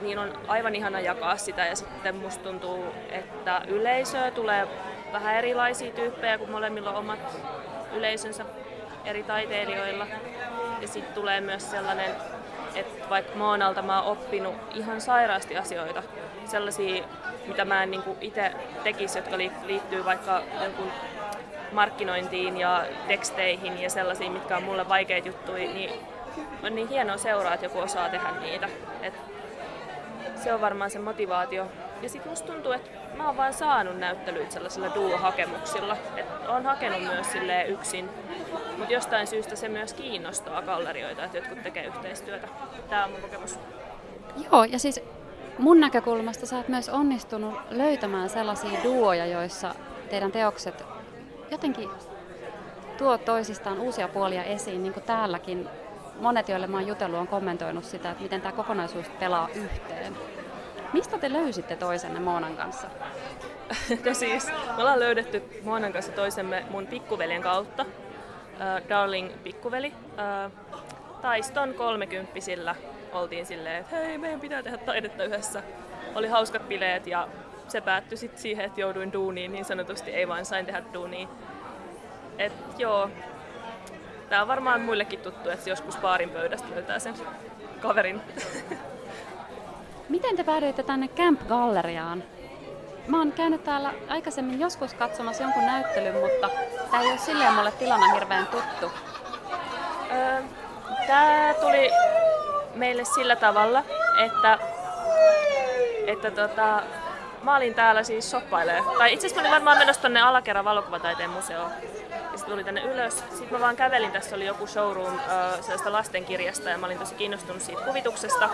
niin on aivan ihana jakaa sitä ja sitten musta tuntuu, että yleisöä tulee vähän erilaisia tyyppejä, kun molemmilla on omat yleisönsä eri taiteilijoilla. Ja sitten tulee myös sellainen, että vaikka Moonalta mä oon oppinut ihan sairaasti asioita, sellaisia, mitä mä en niin itse tekisi, jotka liittyy vaikka jonkun markkinointiin ja teksteihin ja sellaisiin, mitkä on mulle vaikeita juttuja, niin on niin hienoa seuraa, että joku osaa tehdä niitä. Et se on varmaan se motivaatio. Ja sitten musta tuntuu, että mä oon vaan saanut näyttelyitä sellaisilla duo-hakemuksilla. Että oon hakenut myös sille yksin. Mutta jostain syystä se myös kiinnostaa gallerioita, että jotkut tekee yhteistyötä. Tämä on mun kokemus. Joo, ja siis mun näkökulmasta sä oot myös onnistunut löytämään sellaisia duoja, joissa teidän teokset jotenkin tuo toisistaan uusia puolia esiin, niin kuin täälläkin monet, joille mä oon jutellut, on kommentoinut sitä, että miten tämä kokonaisuus pelaa yhteen. Mistä te löysitte toisenne Moonan kanssa? no siis, me ollaan löydetty Moonan kanssa toisemme mun pikkuveljen kautta. Uh, Darling pikkuveli. Uh, Taiston kolmekymppisillä oltiin silleen, että hei, meidän pitää tehdä taidetta yhdessä. Oli hauskat bileet ja se päättyi sitten siihen, että jouduin duuniin niin sanotusti, ei vaan sain tehdä duunia. Et joo, tää on varmaan muillekin tuttu, että joskus paarin pöydästä löytää sen kaverin. Miten te päädyitte tänne Camp Galleriaan? Mä oon käynyt täällä aikaisemmin joskus katsomassa jonkun näyttelyn, mutta tämä ei ole silleen mulle tilana hirveän tuttu. Öö, tämä tuli meille sillä tavalla, että, että tota, mä olin täällä siis shoppailee. Tai itse asiassa mä olin varmaan menossa tonne alakerran valokuvataiteen museoon. Ja sitten tuli tänne ylös. Sitten mä vaan kävelin, tässä oli joku showroom äh, sellaista lastenkirjasta ja mä olin tosi kiinnostunut siitä kuvituksesta.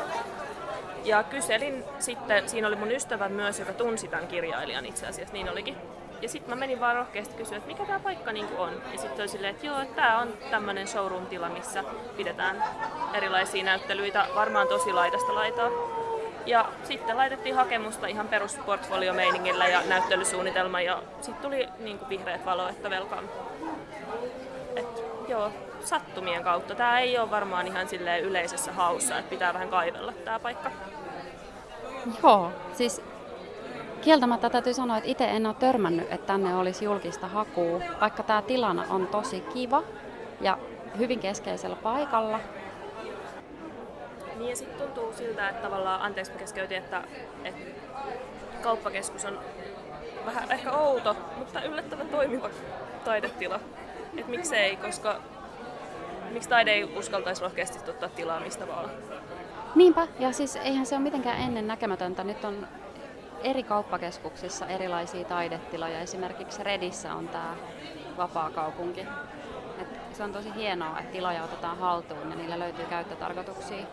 Ja kyselin sitten, siinä oli mun ystävä myös, joka tunsi tämän kirjailijan itse asiassa, niin olikin. Ja sitten mä menin vaan rohkeasti kysyä, että mikä tämä paikka niin on. Ja sitten oli silleen, että joo, tämä on tämmöinen showroom-tila, missä pidetään erilaisia näyttelyitä, varmaan tosi laidasta laitaa. Ja sitten laitettiin hakemusta ihan perusportfolio-meiningillä ja näyttelysuunnitelma ja sitten tuli niin kuin vihreät valo, että welcome. Et, joo, sattumien kautta. Tämä ei ole varmaan ihan silleen yleisessä haussa, että pitää vähän kaivella tämä paikka. Joo, siis kieltämättä täytyy sanoa, että itse en ole törmännyt, että tänne olisi julkista hakua, vaikka tämä tilana on tosi kiva ja hyvin keskeisellä paikalla. Niin ja sitten tuntuu siltä, että tavallaan, anteeksi mä keskeytin, että, että kauppakeskus on vähän ehkä outo, mutta yllättävän toimiva taidetila. Että miksei, koska miksi taide ei uskaltaisi rohkeasti ottaa tilaa mistä vaan. Niinpä, ja siis eihän se ole mitenkään ennen näkemätöntä. Nyt on eri kauppakeskuksissa erilaisia taidetiloja. Esimerkiksi Redissä on tämä vapaa kaupunki. Et se on tosi hienoa, että tiloja otetaan haltuun ja niillä löytyy käyttötarkoituksia.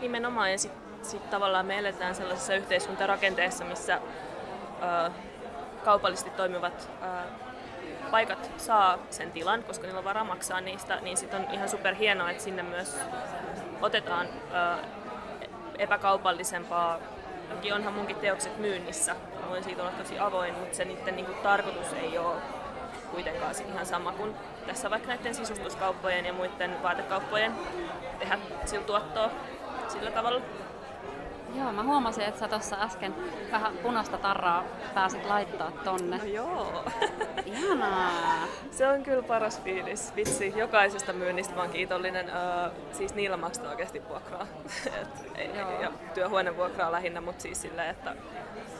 Nimenomaan, ja sitten sit tavallaan me eletään sellaisessa yhteiskuntarakenteessa, missä ö, kaupallisesti toimivat ö, paikat saa sen tilan, koska niillä on varaa maksaa niistä, niin sitten on ihan super hienoa, että sinne myös otetaan ö, epäkaupallisempaa. Toki onhan munkin teokset myynnissä, mä voin siitä olla tosi avoin, mutta se niiden niin kuin, tarkoitus ei ole kuitenkaan ihan sama kuin tässä vaikka näiden sisustuskauppojen ja muiden vaatekauppojen tehdä sillä tuottoa sillä tavalla. Joo, mä huomasin, että sä tuossa äsken vähän punaista tarraa pääsit laittaa tonne. No joo. Ihanaa. Se on kyllä paras fiilis. Vitsi, jokaisesta myynnistä mä oon kiitollinen. Uh, siis niillä maksaa oikeasti vuokraa. Et, ei, ja työhuonevuokraa lähinnä, mutta siis silleen, että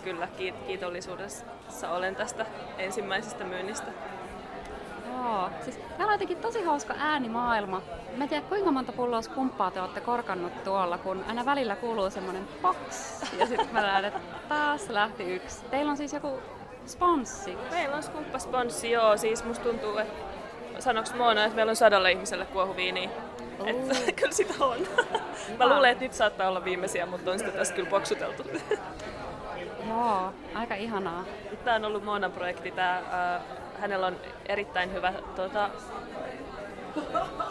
kyllä kiitollisuudessa olen tästä ensimmäisestä myynnistä. Joo, siis täällä on jotenkin tosi hauska äänimaailma. Mä en tiedä kuinka monta pulloa skumppaa te olette korkannut tuolla, kun aina välillä kuuluu semmonen box. Ja sitten mä näen, että taas lähti yksi. Teillä on siis joku sponssi. Meillä on skumppasponssi, joo. Siis musta tuntuu, että sanoks Moona, että meillä on sadalle ihmiselle kuohuviini. Että kyllä sitä on. Mä luulen, että nyt saattaa olla viimeisiä, mutta on sitä tässä kyllä poksuteltu. Joo, aika ihanaa. Tämä on ollut Moonan projekti, tämä hänellä on erittäin hyvä tota,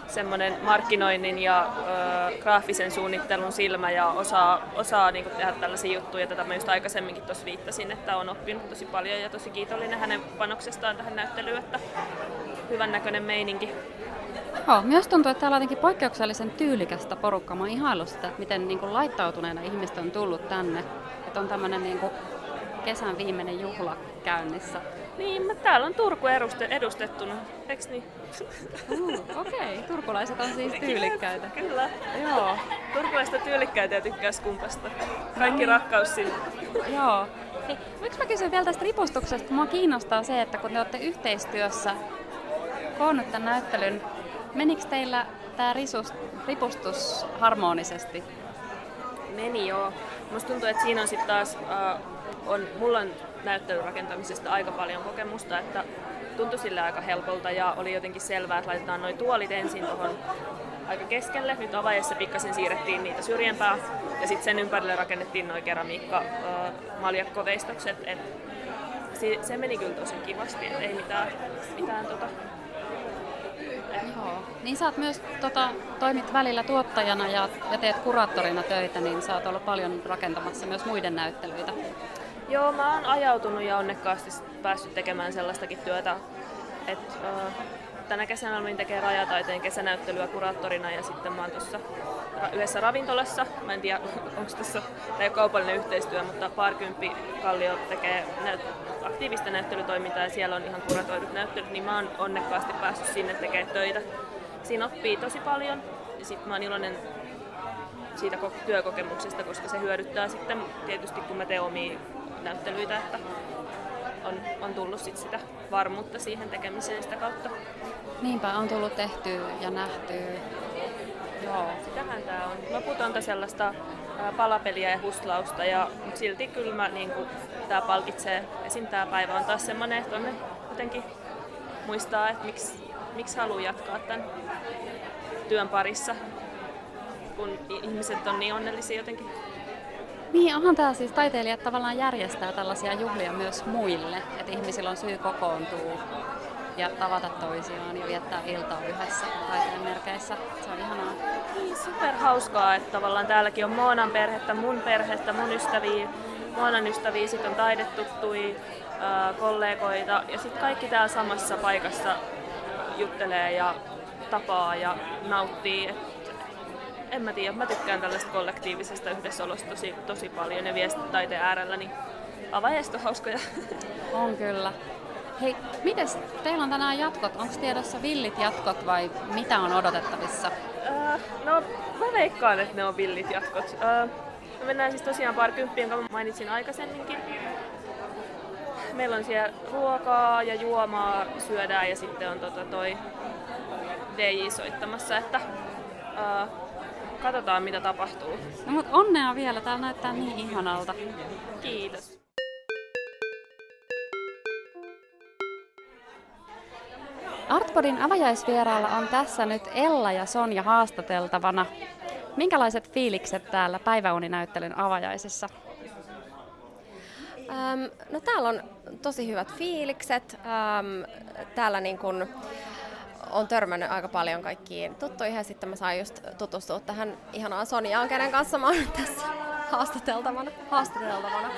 semmoinen markkinoinnin ja ö, graafisen suunnittelun silmä ja osaa, osaa niin tehdä tällaisia juttuja. Tätä mä just aikaisemminkin tuossa viittasin, että on oppinut tosi paljon ja tosi kiitollinen hänen panoksestaan tähän näyttelyyn, että hyvän näköinen meininki. Joo, myös tuntuu, että täällä on jotenkin poikkeuksellisen tyylikästä porukkaa. Mä oon sitä, että miten niin kuin laittautuneena ihmiset on tullut tänne. Että on tämmöinen niin kesän viimeinen juhla käynnissä. Niin, mä täällä on Turku edustettuna, eiks niin? Uh, Okei, okay. turkulaiset on siis tyylikkäitä. Kyllä, joo. Turkulaiset on tyylikkäitä ja tykkäis kumpasta. Kaikki no. rakkaus sinne. joo. Hei, miksi mä kysyn vielä tästä ripustuksesta, mua kiinnostaa se, että kun te olette yhteistyössä koonnut tämän näyttelyn, menikö teillä tämä ripustus harmonisesti? Meni joo. Musta tuntuu, että siinä on sitten taas, äh, on, mulla on näyttelyrakentamisesta aika paljon kokemusta, että tuntui sille aika helpolta ja oli jotenkin selvää, että laitetaan noin tuolit ensin tuohon aika keskelle. Nyt avaajassa pikkasen siirrettiin niitä syrjempää ja sitten sen ympärille rakennettiin noin keramiikka maljakkoveistokset. Et se, se meni kyllä tosi kivasti, että ei mitään, mitään tota, Joo. Niin sä oot myös tota, toimit välillä tuottajana ja, ja teet kuraattorina töitä, niin sä oot ollut paljon rakentamassa myös muiden näyttelyitä. Joo, mä oon ajautunut ja onnekkaasti päässyt tekemään sellaistakin työtä, että uh, tänä kesänä olin tekemään rajataiteen kesänäyttelyä kuraattorina ja sitten mä oon tuossa yhdessä ravintolassa. Mä en tiedä, onko tässä tämä kaupallinen yhteistyö, mutta Parkymppi Kallio tekee näyt- aktiivista näyttelytoimintaa ja siellä on ihan kuratoidut näyttelyt, niin mä oon onnekkaasti päässyt sinne tekemään töitä. Siinä oppii tosi paljon ja sitten mä oon iloinen siitä työkokemuksesta, koska se hyödyttää sitten tietysti kun mä teen omia näyttelyitä, että on, on tullut sit sitä varmuutta siihen tekemiseen sitä kautta. Niinpä on tullut tehty ja nähty. Joo. Sitähän tämä on. Loputonta sellaista palapeliä ja huslausta, ja, silti kyllä mä, niin tämä palkitsee. Esim. tämä päivä on taas semmoinen, että on jotenkin muistaa, että miksi, miksi haluaa jatkaa tämän työn parissa, kun ihmiset on niin onnellisia jotenkin niin, onhan tämä siis taiteilijat tavallaan järjestää tällaisia juhlia myös muille, että ihmisillä on syy kokoontua ja tavata toisiaan ja viettää iltaa yhdessä taiteen merkeissä. Se on ihanaa. Niin, super hauskaa, että tavallaan täälläkin on Moonan perhettä, mun perhettä, mun ystäviä, Moonan ystäviä, sitten on taidetuttui, kollegoita ja sitten kaikki täällä samassa paikassa juttelee ja tapaa ja nauttii. Et en mä tiedä, mä tykkään tällaista kollektiivisesta yhdessäolosta tosi, tosi paljon ja viestitaiteen äärellä, niin avaajaiset on hauskoja. On kyllä. Hei, mites teillä on tänään jatkot? Onko tiedossa villit jatkot vai mitä on odotettavissa? Uh, no, mä veikkaan, että ne on villit jatkot. Uh, me mennään siis tosiaan parikymppiin, jonka mainitsin aikaisemminkin. Meillä on siellä ruokaa ja juomaa syödään ja sitten on tota toi DJ soittamassa, että uh, Katsotaan mitä tapahtuu. No mutta onnea vielä, täällä näyttää niin ihanalta. Kiitos. Artpodin avajaisvieraalla on tässä nyt Ella ja Sonja haastateltavana. Minkälaiset fiilikset täällä päiväuninäyttelyn avajaisissa? Ähm, no täällä on tosi hyvät fiilikset. Ähm, täällä niin kun on törmännyt aika paljon kaikkiin tuttuihin ja sitten mä sain just tutustua tähän ihanaan Sonjaan, kenen kanssa mä oon tässä haastateltavana. haastateltavana.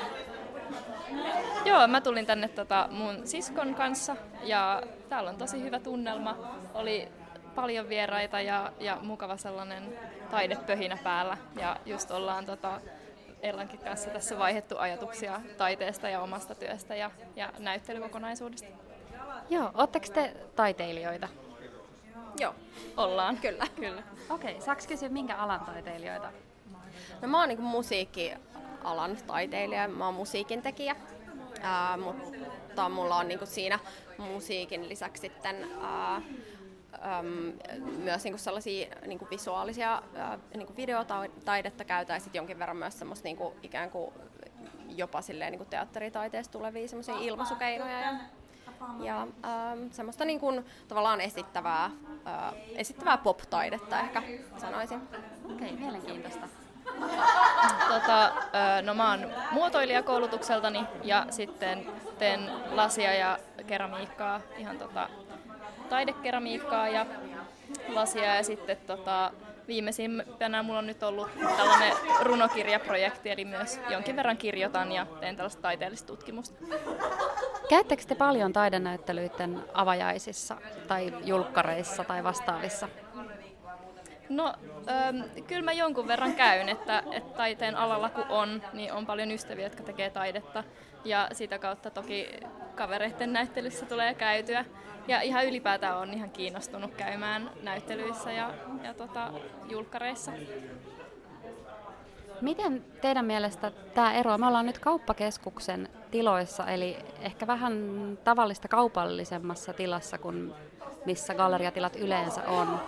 Joo, mä tulin tänne tota mun siskon kanssa ja täällä on tosi hyvä tunnelma. Oli paljon vieraita ja, ja mukava sellainen taidepöhinä päällä ja just ollaan tota, Erlankin kanssa tässä vaihettu ajatuksia taiteesta ja omasta työstä ja, ja näyttelykokonaisuudesta. Joo, ootteko te taiteilijoita? Joo. Ollaan. Kyllä. Kyllä. Okei, okay, saaks kysyä minkä alan taiteilijoita? No mä oon niinku musiikkialan taiteilija, mä oon musiikin tekijä, ää, mutta mulla on niinku siinä musiikin lisäksi sitten ää, äm, myös niinku sellaisia niinku visuaalisia ää, niinku videotaidetta käytä ja sitten jonkin verran myös semmoista niinku ikään kuin jopa silleen niinku teatteritaiteesta tulevia semmoisia ilmaisukeinoja ja ja ähm, semmoista niin kuin, tavallaan esittävää, äh, esittävää pop-taidetta ehkä sanoisin. Okei, okay, mielenkiintoista. Tota, no mä oon muotoilija koulutukseltani ja sitten teen lasia ja keramiikkaa, ihan tota, taidekeramiikkaa ja lasia ja sitten tota, viimeisimpänä mulla on nyt ollut tällainen runokirjaprojekti, eli myös jonkin verran kirjoitan ja teen tällaista taiteellista tutkimusta. Käyttekö te paljon taidenäyttelyiden avajaisissa tai julkkareissa tai vastaavissa? No, ähm, kyllä mä jonkun verran käyn, että, että taiteen alalla kun on, niin on paljon ystäviä, jotka tekee taidetta. Ja sitä kautta toki kavereiden näyttelyssä tulee käytyä. Ja ihan ylipäätään on ihan kiinnostunut käymään näyttelyissä ja, ja tota, julkkareissa. Miten teidän mielestä tämä ero, me ollaan nyt kauppakeskuksen tiloissa, eli ehkä vähän tavallista kaupallisemmassa tilassa kuin missä galleriatilat yleensä on.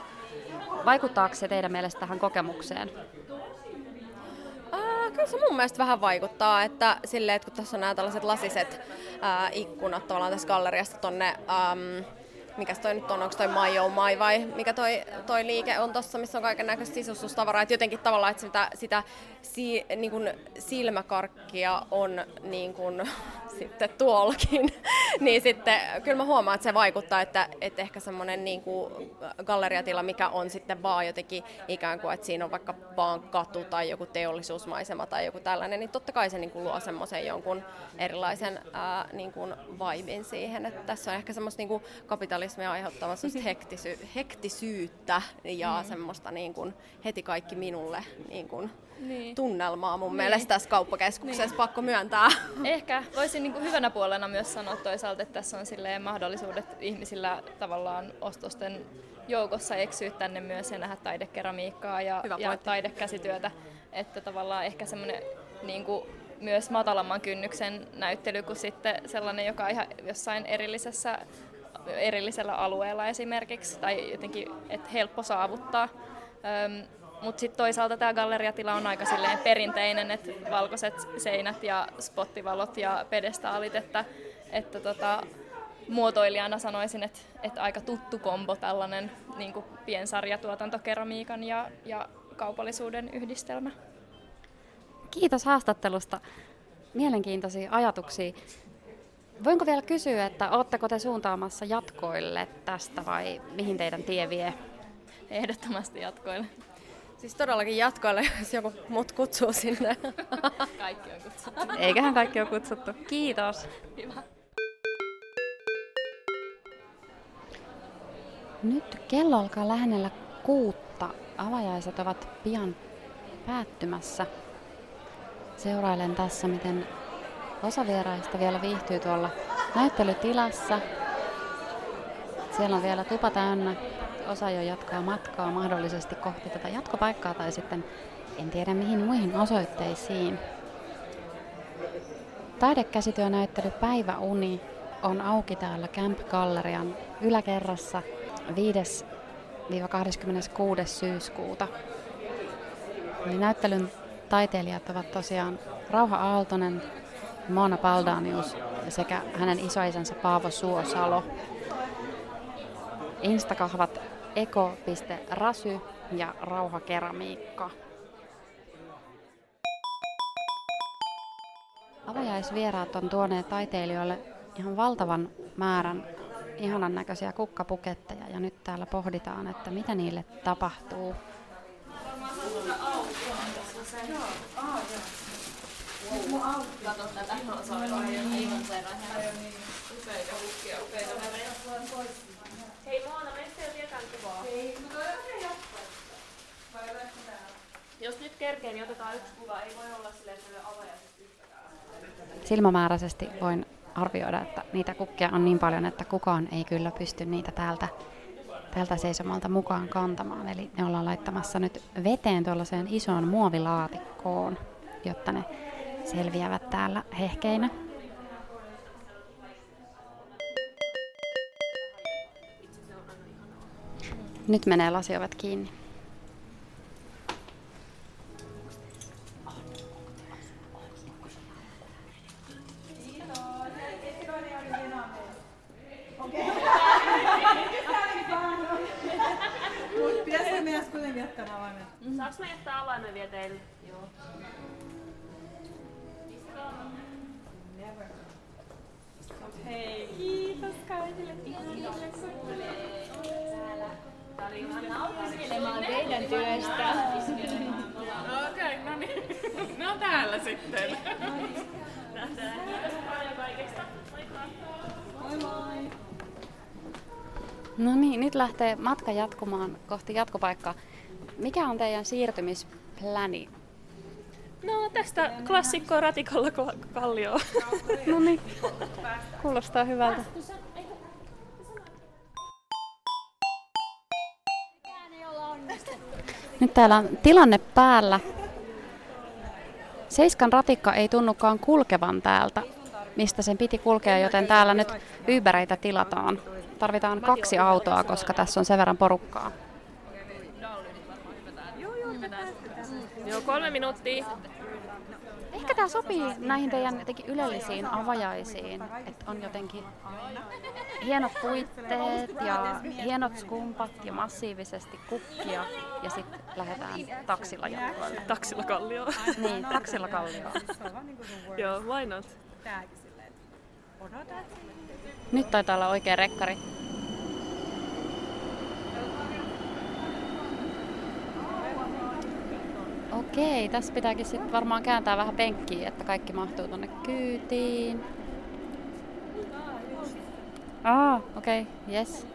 Vaikuttaako se teidän mielestä tähän kokemukseen? Kyllä se mun mielestä vähän vaikuttaa, että silleen, että kun tässä on nämä tällaiset lasiset ää, ikkunat tavallaan tässä galleriasta tonne äm, mikä toi nyt on, onko toi My Oh My vai mikä toi, toi liike on tossa, missä on kaiken näköistä sisustustavaraa, että jotenkin tavallaan, että sitä, sitä si, niin kuin silmäkarkkia on niin kuin, sitten tuollakin, niin sitten kyllä mä huomaan, että se vaikuttaa, että, että ehkä semmoinen niin galleriatila, mikä on sitten vaan jotenkin ikään kuin, että siinä on vaikka vaan katu tai joku teollisuusmaisema tai joku tällainen, niin totta kai se niin kuin luo semmoisen jonkun erilaisen ää, niin kuin vibin siihen, että tässä on ehkä semmoista niin kapitalismia aiheuttavaa hektisy, hektisyyttä ja mm. semmoista niin kuin heti kaikki minulle niin kuin niin. tunnelmaa mun niin. mielestä tässä kauppakeskuksessa, niin. pakko myöntää. Ehkä voisin niin kuin hyvänä puolena myös sanoa toisaalta, että tässä on silleen mahdollisuudet ihmisillä tavallaan ostosten joukossa eksyä tänne myös ja nähdä taidekeramiikkaa ja, ja taidekäsityötä. Että tavallaan ehkä semmoinen niin kuin myös matalamman kynnyksen näyttely kuin sitten sellainen, joka on ihan jossain erillisessä, erillisellä alueella esimerkiksi tai jotenkin että helppo saavuttaa. Öm, mutta sitten toisaalta tämä galleriatila on aika silleen perinteinen, että valkoiset seinät ja spottivalot ja pedestaalit, että, että tota, muotoilijana sanoisin, että, että aika tuttu kombo tällainen niin piensarjatuotantokeramiikan ja, ja kaupallisuuden yhdistelmä. Kiitos haastattelusta. Mielenkiintoisia ajatuksia. Voinko vielä kysyä, että oletteko te suuntaamassa jatkoille tästä vai mihin teidän tie vie? Ehdottomasti jatkoille. Siis todellakin jatkoille, jos joku mut kutsuu sinne. Kaikki on kutsuttu. Eiköhän kaikki on kutsuttu. Kiitos. Hyvä. Nyt kello alkaa lähennellä kuutta. Avajaiset ovat pian päättymässä. Seurailen tässä, miten osa vieraista vielä viihtyy tuolla näyttelytilassa. Siellä on vielä tupa täynnä osa jo jatkaa matkaa mahdollisesti kohti tätä jatkopaikkaa tai sitten en tiedä mihin muihin osoitteisiin. Taidekäsityönäyttely Päiväuni on auki täällä Camp Gallerian yläkerrassa 5-26. syyskuuta. Eli näyttelyn taiteilijat ovat tosiaan Rauha Aaltonen, Mona Paldanius sekä hänen isoisänsä Paavo Suosalo. Instakahvat eko.rasy ja rauhakeramiikka. Avajaisvieraat on tuoneet taiteilijoille ihan valtavan määrän ihanan näköisiä kukkapuketteja ja nyt täällä pohditaan, että mitä niille tapahtuu. Jos nyt kerkeen, niin otetaan yksi kuva. Ei voi olla silleen, että avajaiset yhtäkään. Silmämääräisesti voin arvioida, että niitä kukkia on niin paljon, että kukaan ei kyllä pysty niitä täältä, täältä seisomalta mukaan kantamaan. Eli ne ollaan laittamassa nyt veteen tuollaiseen isoon muovilaatikkoon, jotta ne selviävät täällä hehkeinä. Nyt menee lasiovet kiinni. Saanko mä jättää avaimen vielä teille? Teidän työstä. No okei, okay, no niin. No täällä sitten. Nähdään. Moi moi. No niin, nyt lähtee matka jatkumaan kohti jatkopaikkaa. Mikä on teidän siirtymispläni? No tästä klassikkoa ratikolla kallioon. No niin, kuulostaa hyvältä. Nyt täällä on tilanne päällä. Seiskan ratikka ei tunnukaan kulkevan täältä, mistä sen piti kulkea, joten täällä nyt Ubereitä tilataan. Tarvitaan kaksi autoa, koska tässä on sen verran porukkaa. Joo, kolme minuuttia. Ehkä tämä sopii näihin teidän jotenkin ylellisiin avajaisiin, että on jotenkin hienot puitteet ja hienot skumpat ja massiivisesti kukkia ja sitten lähdetään taksilla jatkoille. Taksilla kallioon. Niin, taksilla kallioon. Joo, why not? Nyt taitaa olla oikea rekkari. Okei, tässä pitääkin sitten varmaan kääntää vähän penkkiä, että kaikki mahtuu tonne kyytiin. Ah, okei, okay, yes.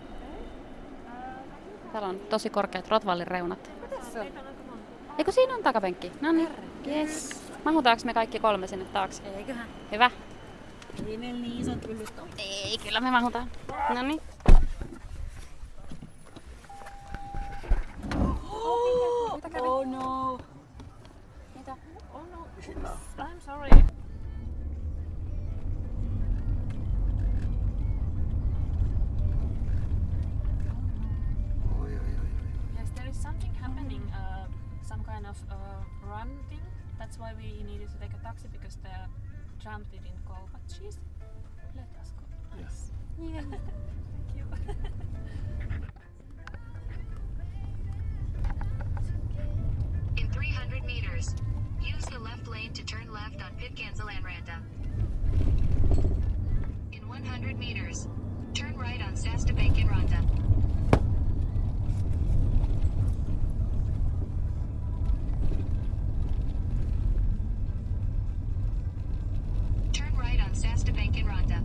Täällä on tosi korkeat Rotvallin reunat. Eikö siinä on takapenkki? No niin, yes. Mahutaanko me kaikki kolme sinne taakse? Eiköhän. Hyvä. Ei meillä niin isot. Ei, kyllä me mahutaan. No niin. Oh, oh no. Mitä? Oh no, I'm sorry. Yes, there is something happening, uh, some kind of uh, run thing. That's why we needed to take a taxi because the tram didn't go. But she's let us go. Yes. Yeah. Thank you. In 300 meters, use the left lane to turn left on Pitcansalanranta. In 100 meters, turn right on Sastabankinranta. Turn right on Sastabankinranta.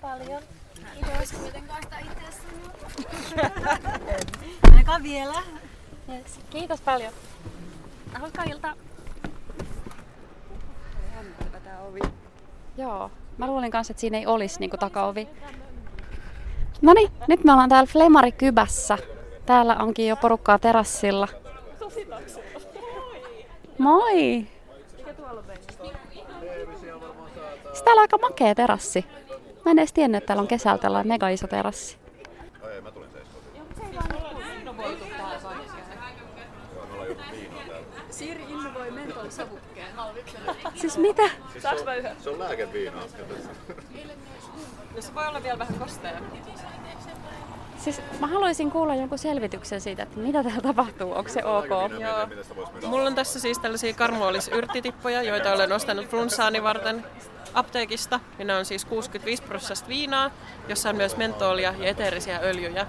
Paljon. Kiitos. Kuitenkaan sitä itse sanoa. Ainakaan vielä. Yes. Kiitos paljon. Alkaa ilta. tää ovi. Joo, mä luulin kanssa, että siinä ei olisi niinku takaovi. No niin, nyt me ollaan täällä Flemari Kybässä. Täällä onkin jo porukkaa terassilla. Moi! Täällä on aika makea terassi. Mä en edes tiennyt, että täällä on kesällä tällainen mega iso terassi. Ei, mä tulin seiskoon. Innovoitu taas oikein. Joo, me ollaan juotu viinaa täällä. Siiri innovoi mentolisavukkeen. Siis mitä? Siis Saaks se mä on- yhden? Se on lääkeviinaa. No se voi olla vielä vähän kostea. Siis mä haluaisin kuulla jonkun selvityksen siitä, että mitä täällä tapahtuu, onko se ok? Joo. Mulla on tässä siis tällaisia karmuolisyrttitippoja, joita olen ostanut flunssaani varten apteekista. Ja ne on siis 65 prosenttia viinaa, jossa on myös mentoolia ja eteerisiä öljyjä.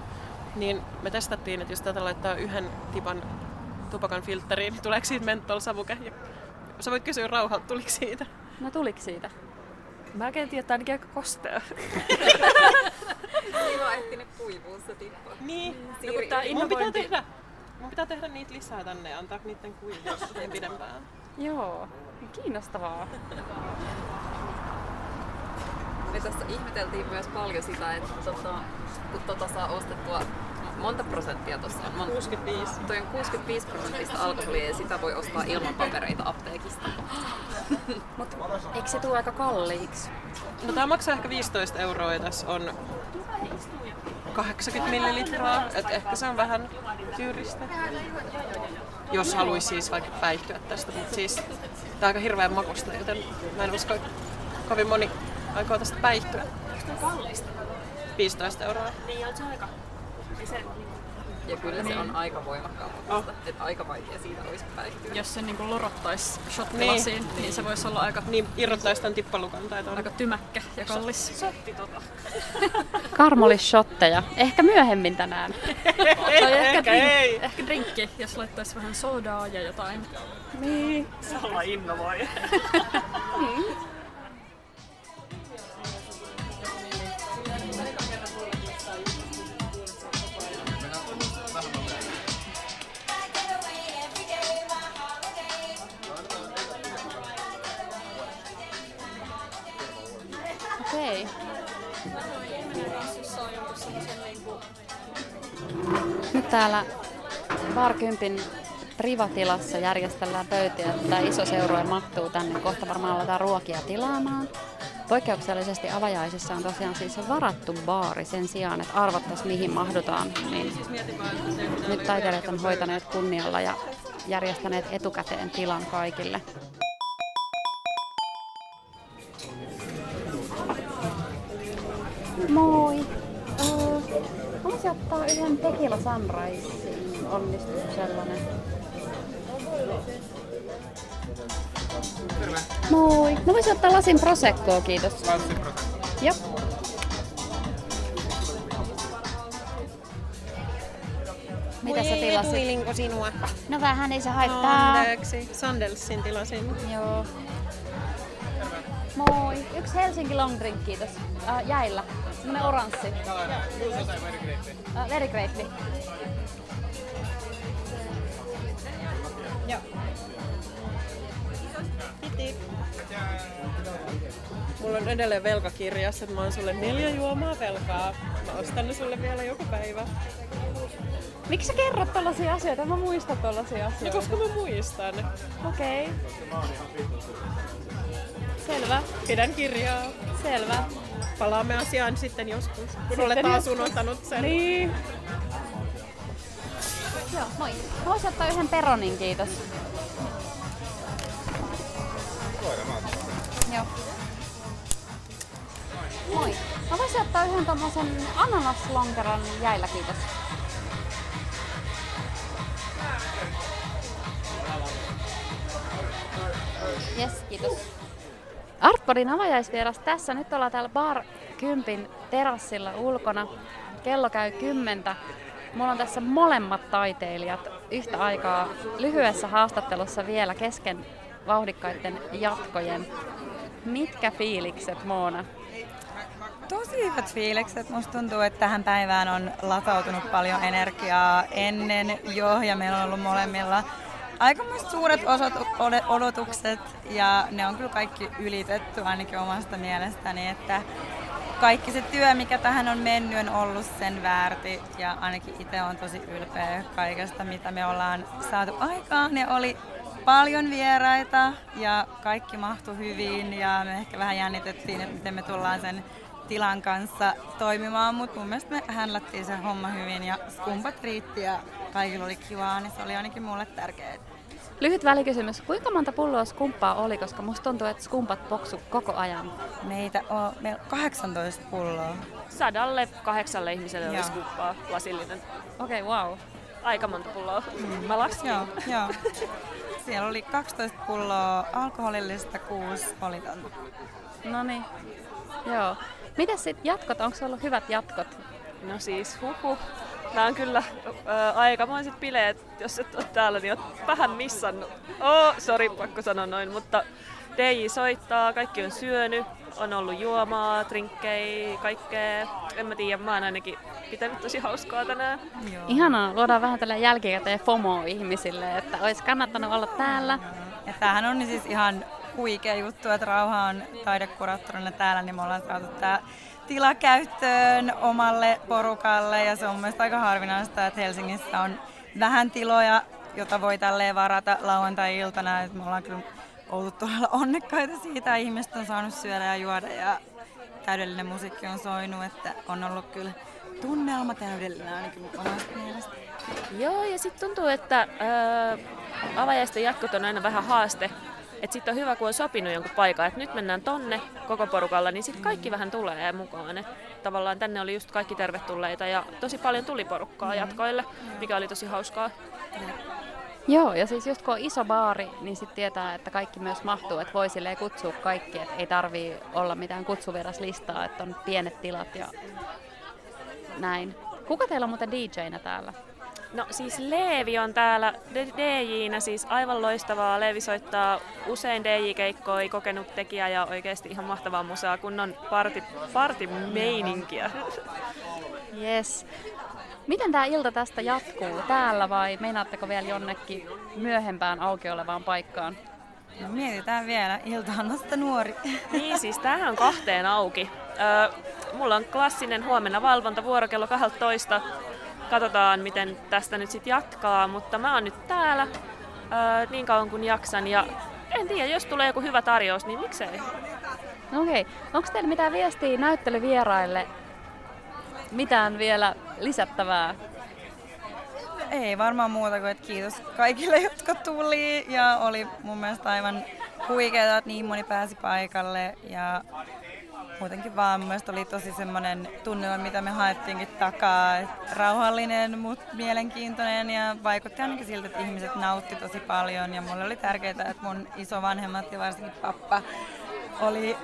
Niin me testattiin, että jos tätä laittaa yhden tipan tupakan filtteriin, niin tuleeko siitä mentolsavuke? Sä voit kysyä rauhalta, tuliko siitä? No tuliko siitä? Mä en tiedä, että ainakin aika kostea. Siinä on ehtinyt kuivua se tippa. Niin, No, kun tää mun pitää tehdä, mun pitää tehdä niitä lisää tänne ja antaa niiden kuivua sitten pidempään. Joo, kiinnostavaa. Me tässä ihmeteltiin myös paljon sitä, että tota, kun tota saa ostettua monta prosenttia tuossa on? Mon... 65. Toi on 65 prosenttista alkoholia ja sitä voi ostaa ilman papereita apteekista. Mut eikö se tule aika kalliiksi? No tää maksaa ehkä 15 euroa ja tässä on 80 millilitraa, et ehkä se on vähän kyyristä. Jos haluaisi siis vaikka päihtyä tästä, mutta siis tää on aika hirveän makusta, joten mä en usko, että kovin moni aikoo tästä päihtyä. Onko kallista? 15 euroa. Niin, on se aika. Ei se, Ja kyllä se on aika voimakkaan oh. että aika vaikea siitä olisi päihtyä. Jos se niin lorottaisi shottilasiin, niin, niin, se voisi olla aika... Niin, irrottaisi tämän tippalukan tai Aika tymäkkä ja kallis. Sotti tota. Karmolis shotteja. Ehkä myöhemmin tänään. tai ehkä, drink, ehkä drinkki, jos laittaisi vähän sodaa ja jotain. Niin. Salla innovoi. Mm. Täällä Bar Kympin privatilassa järjestellään pöytiä, että iso seurue mahtuu tänne. Kohta varmaan aletaan ruokia tilaamaan. Poikkeuksellisesti avajaisissa on tosiaan siis varattu baari sen sijaan, että arvattaisiin mihin mahdutaan. Niin nyt taiteilijat on hoitaneet kunnialla ja järjestäneet etukäteen tilan kaikille. Moi! Voisi ottaa yhden Tequila Sunrisein onnistuu sellainen. Moi! Mä voisin ottaa lasin Proseccoa, kiitos. Lasin Prosecco. Jop. Mitä sä tilasit? Tuilinko sinua? No vähän ei se haittaa. Anteeksi. Sandelsin tilasin. Joo. Moi. Yksi Helsinki long drink, kiitos. Äh, jäillä. Semmonen oranssi. Äh, very greatly. Joo. Hiti. Mulla on edelleen velkakirjassa, että mä oon sulle neljä juomaa velkaa. Mä ostan ne sulle vielä joku päivä. Miksi sä kerrot tällaisia asioita? Mä muistan tällaisia asioita. No koska mä muistan. Okei. Selvä. Pidän kirjaa. Selvä. Palaamme asiaan sitten joskus, kun Sitten olet taas joskus. unohtanut sen. Niin. Joo, moi. Mä voisin ottaa yhden peronin, kiitos. Joo. Moi. Mä voisin ottaa yhden tommosen ananaslonkeron jäillä, kiitos. Yes, kiitos. Artpodin avajaisvieras tässä. Nyt ollaan täällä Bar 10 terassilla ulkona. Kello käy kymmentä. Mulla on tässä molemmat taiteilijat yhtä aikaa lyhyessä haastattelussa vielä kesken vauhdikkaiden jatkojen. Mitkä fiilikset, Moona? Tosi hyvät fiilikset. Musta tuntuu, että tähän päivään on latautunut paljon energiaa ennen jo ja meillä on ollut molemmilla aika suuret ode- odotukset ja ne on kyllä kaikki ylitetty ainakin omasta mielestäni, että kaikki se työ, mikä tähän on mennyt, on ollut sen väärti ja ainakin itse on tosi ylpeä kaikesta, mitä me ollaan saatu aikaan. Ne oli paljon vieraita ja kaikki mahtui hyvin ja me ehkä vähän jännitettiin, että miten me tullaan sen tilan kanssa toimimaan, mutta mun mielestä me händlättiin se homma hyvin ja skumpat riitti ja kaikilla oli kivaa, niin se oli ainakin mulle tärkeää. Lyhyt välikysymys. Kuinka monta pulloa skumppaa oli, koska musta tuntuu, että skumpat poksu koko ajan. Meitä on, meillä on 18 pulloa. Sadalle kahdeksalle ihmiselle Joo. olisi kuppaa lasillinen. Okei, okay, wow. Aika monta pulloa. Mm. Mä laskin. Joo, joo. Siellä oli 12 pulloa alkoholillista, 6 olitonta. No niin. Joo. Miten sitten jatkot? Onko ollut hyvät jatkot? No siis, huhu. Nämä on kyllä ää, aikamoiset bileet. Jos et ole täällä, niin oot vähän missannut. Oh, sori, pakko sanoa noin, mutta DJ soittaa, kaikki on syönyt, on ollut juomaa, drinkkejä, kaikkea. En mä tiedä, mä oon ainakin pitänyt tosi hauskaa tänään. Joo. Ihanaa, luodaan vähän tällä jälkikäteen FOMO ihmisille, että olisi kannattanut olla täällä. Ja tämähän on siis ihan huikea juttu, että Rauha on taidekuraattorina täällä, niin me ollaan saatu tää tila käyttöön omalle porukalle ja se on mielestäni aika harvinaista, että Helsingissä on vähän tiloja, jota voi tälleen varata lauantai-iltana. Et me ollaan kyllä oltu todella onnekkaita siitä, ihmiset on saanut syödä ja juoda ja täydellinen musiikki on soinut, että on ollut kyllä tunnelma täydellinen ainakin omasta mielestä. Joo, ja sitten tuntuu, että ää, avajaisten jatkot on aina vähän haaste. Että sitten on hyvä, kun on sopinut jonkun paikan, että nyt mennään tonne koko porukalla, niin sitten kaikki vähän tulee mukaan. Et tavallaan tänne oli just kaikki tervetulleita ja tosi paljon tuli porukkaa jatkoille, mikä oli tosi hauskaa. Joo, ja siis just kun on iso baari, niin sitten tietää, että kaikki myös mahtuu, että voi silleen kutsua kaikki, että ei tarvii olla mitään kutsuvieraslistaa, että on pienet tilat ja näin. Kuka teillä on muuten DJnä täällä? No siis Leevi on täällä DJnä, siis aivan loistavaa. Leevi soittaa usein DJ-keikkoja, kokenut tekijä ja oikeasti ihan mahtavaa musaa, kun on parti, partimeininkiä. Yes. Miten tämä ilta tästä jatkuu? Täällä vai meinaatteko vielä jonnekin myöhempään auki olevaan paikkaan? No, mietitään vielä. Ilta on nosta nuori. Niin siis tämähän on kahteen auki. Öö, mulla on klassinen huomenna valvonta vuoro kello 12. Katsotaan miten tästä nyt sitten jatkaa, mutta mä oon nyt täällä öö, niin kauan kuin jaksan ja en tiedä, jos tulee joku hyvä tarjous, niin miksei. Okei. Okay. Onko teillä mitään viestiä näyttelyvieraille mitään vielä lisättävää? Ei varmaan muuta kuin, että kiitos kaikille, jotka tuli ja oli mun mielestä aivan huikeaa, että niin moni pääsi paikalle ja muutenkin vaan mun oli tosi semmoinen tunnelma, mitä me haettiinkin takaa, että rauhallinen, mutta mielenkiintoinen ja vaikutti ainakin siltä, että ihmiset nautti tosi paljon ja mulle oli tärkeää, että mun isovanhemmat ja varsinkin pappa oli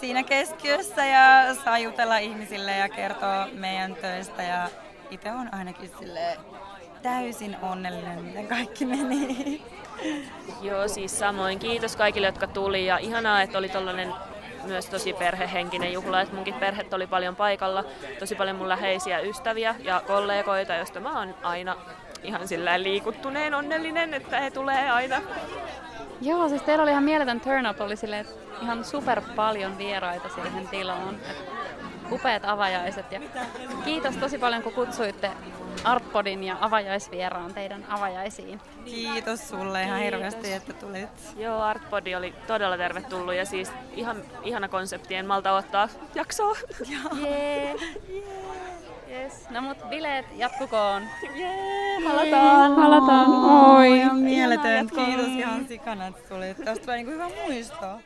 siinä keskiössä ja saa jutella ihmisille ja kertoa meidän töistä ja itse on ainakin sille täysin onnellinen, miten kaikki meni. Joo, siis samoin. Kiitos kaikille, jotka tuli ja ihanaa, että oli tollainen myös tosi perhehenkinen juhla, että munkin perhet oli paljon paikalla, tosi paljon mun läheisiä ystäviä ja kollegoita, joista mä oon aina ihan sillä liikuttuneen onnellinen, että he tulee aina. Joo, siis teillä oli ihan mieletön turn up, oli silleen, ihan super paljon vieraita siihen tilaan. upeat avajaiset ja kiitos tosi paljon kun kutsuitte Artpodin ja avajaisvieraan teidän avajaisiin. Kiitos sulle ihan Kiitos. hirveästi, että tulit. Joo, Artpodi oli todella tervetullut ja siis ihan ihana konsepti, en malta ottaa jaksoa. Joo. Yeah. yeah. Yes. No mut bileet jatkukoon. Yeah, halataan. Halataan. Oi, ihan mieletön. Kiitos ihan sikana, että tulit. Tästä tulee niinku hyvä muisto.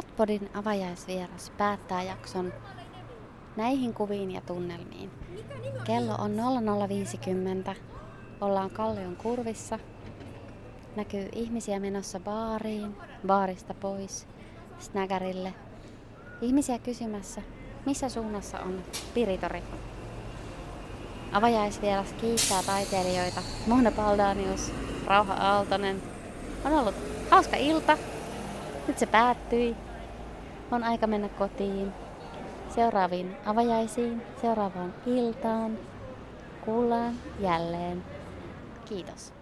Artpodin avajaisvieras päättää jakson näihin kuviin ja tunnelmiin. Kello on 0050. Ollaan Kallion kurvissa. Näkyy ihmisiä menossa baariin, baarista pois, snägärille. Ihmisiä kysymässä, missä suunnassa on Piritori. Avajaisvieras kiittää taiteilijoita. Mona Paldanius, Rauha Aaltonen. On ollut hauska ilta, nyt se päättyi. On aika mennä kotiin. Seuraaviin avajaisiin, seuraavaan iltaan. Kuullaan jälleen. Kiitos.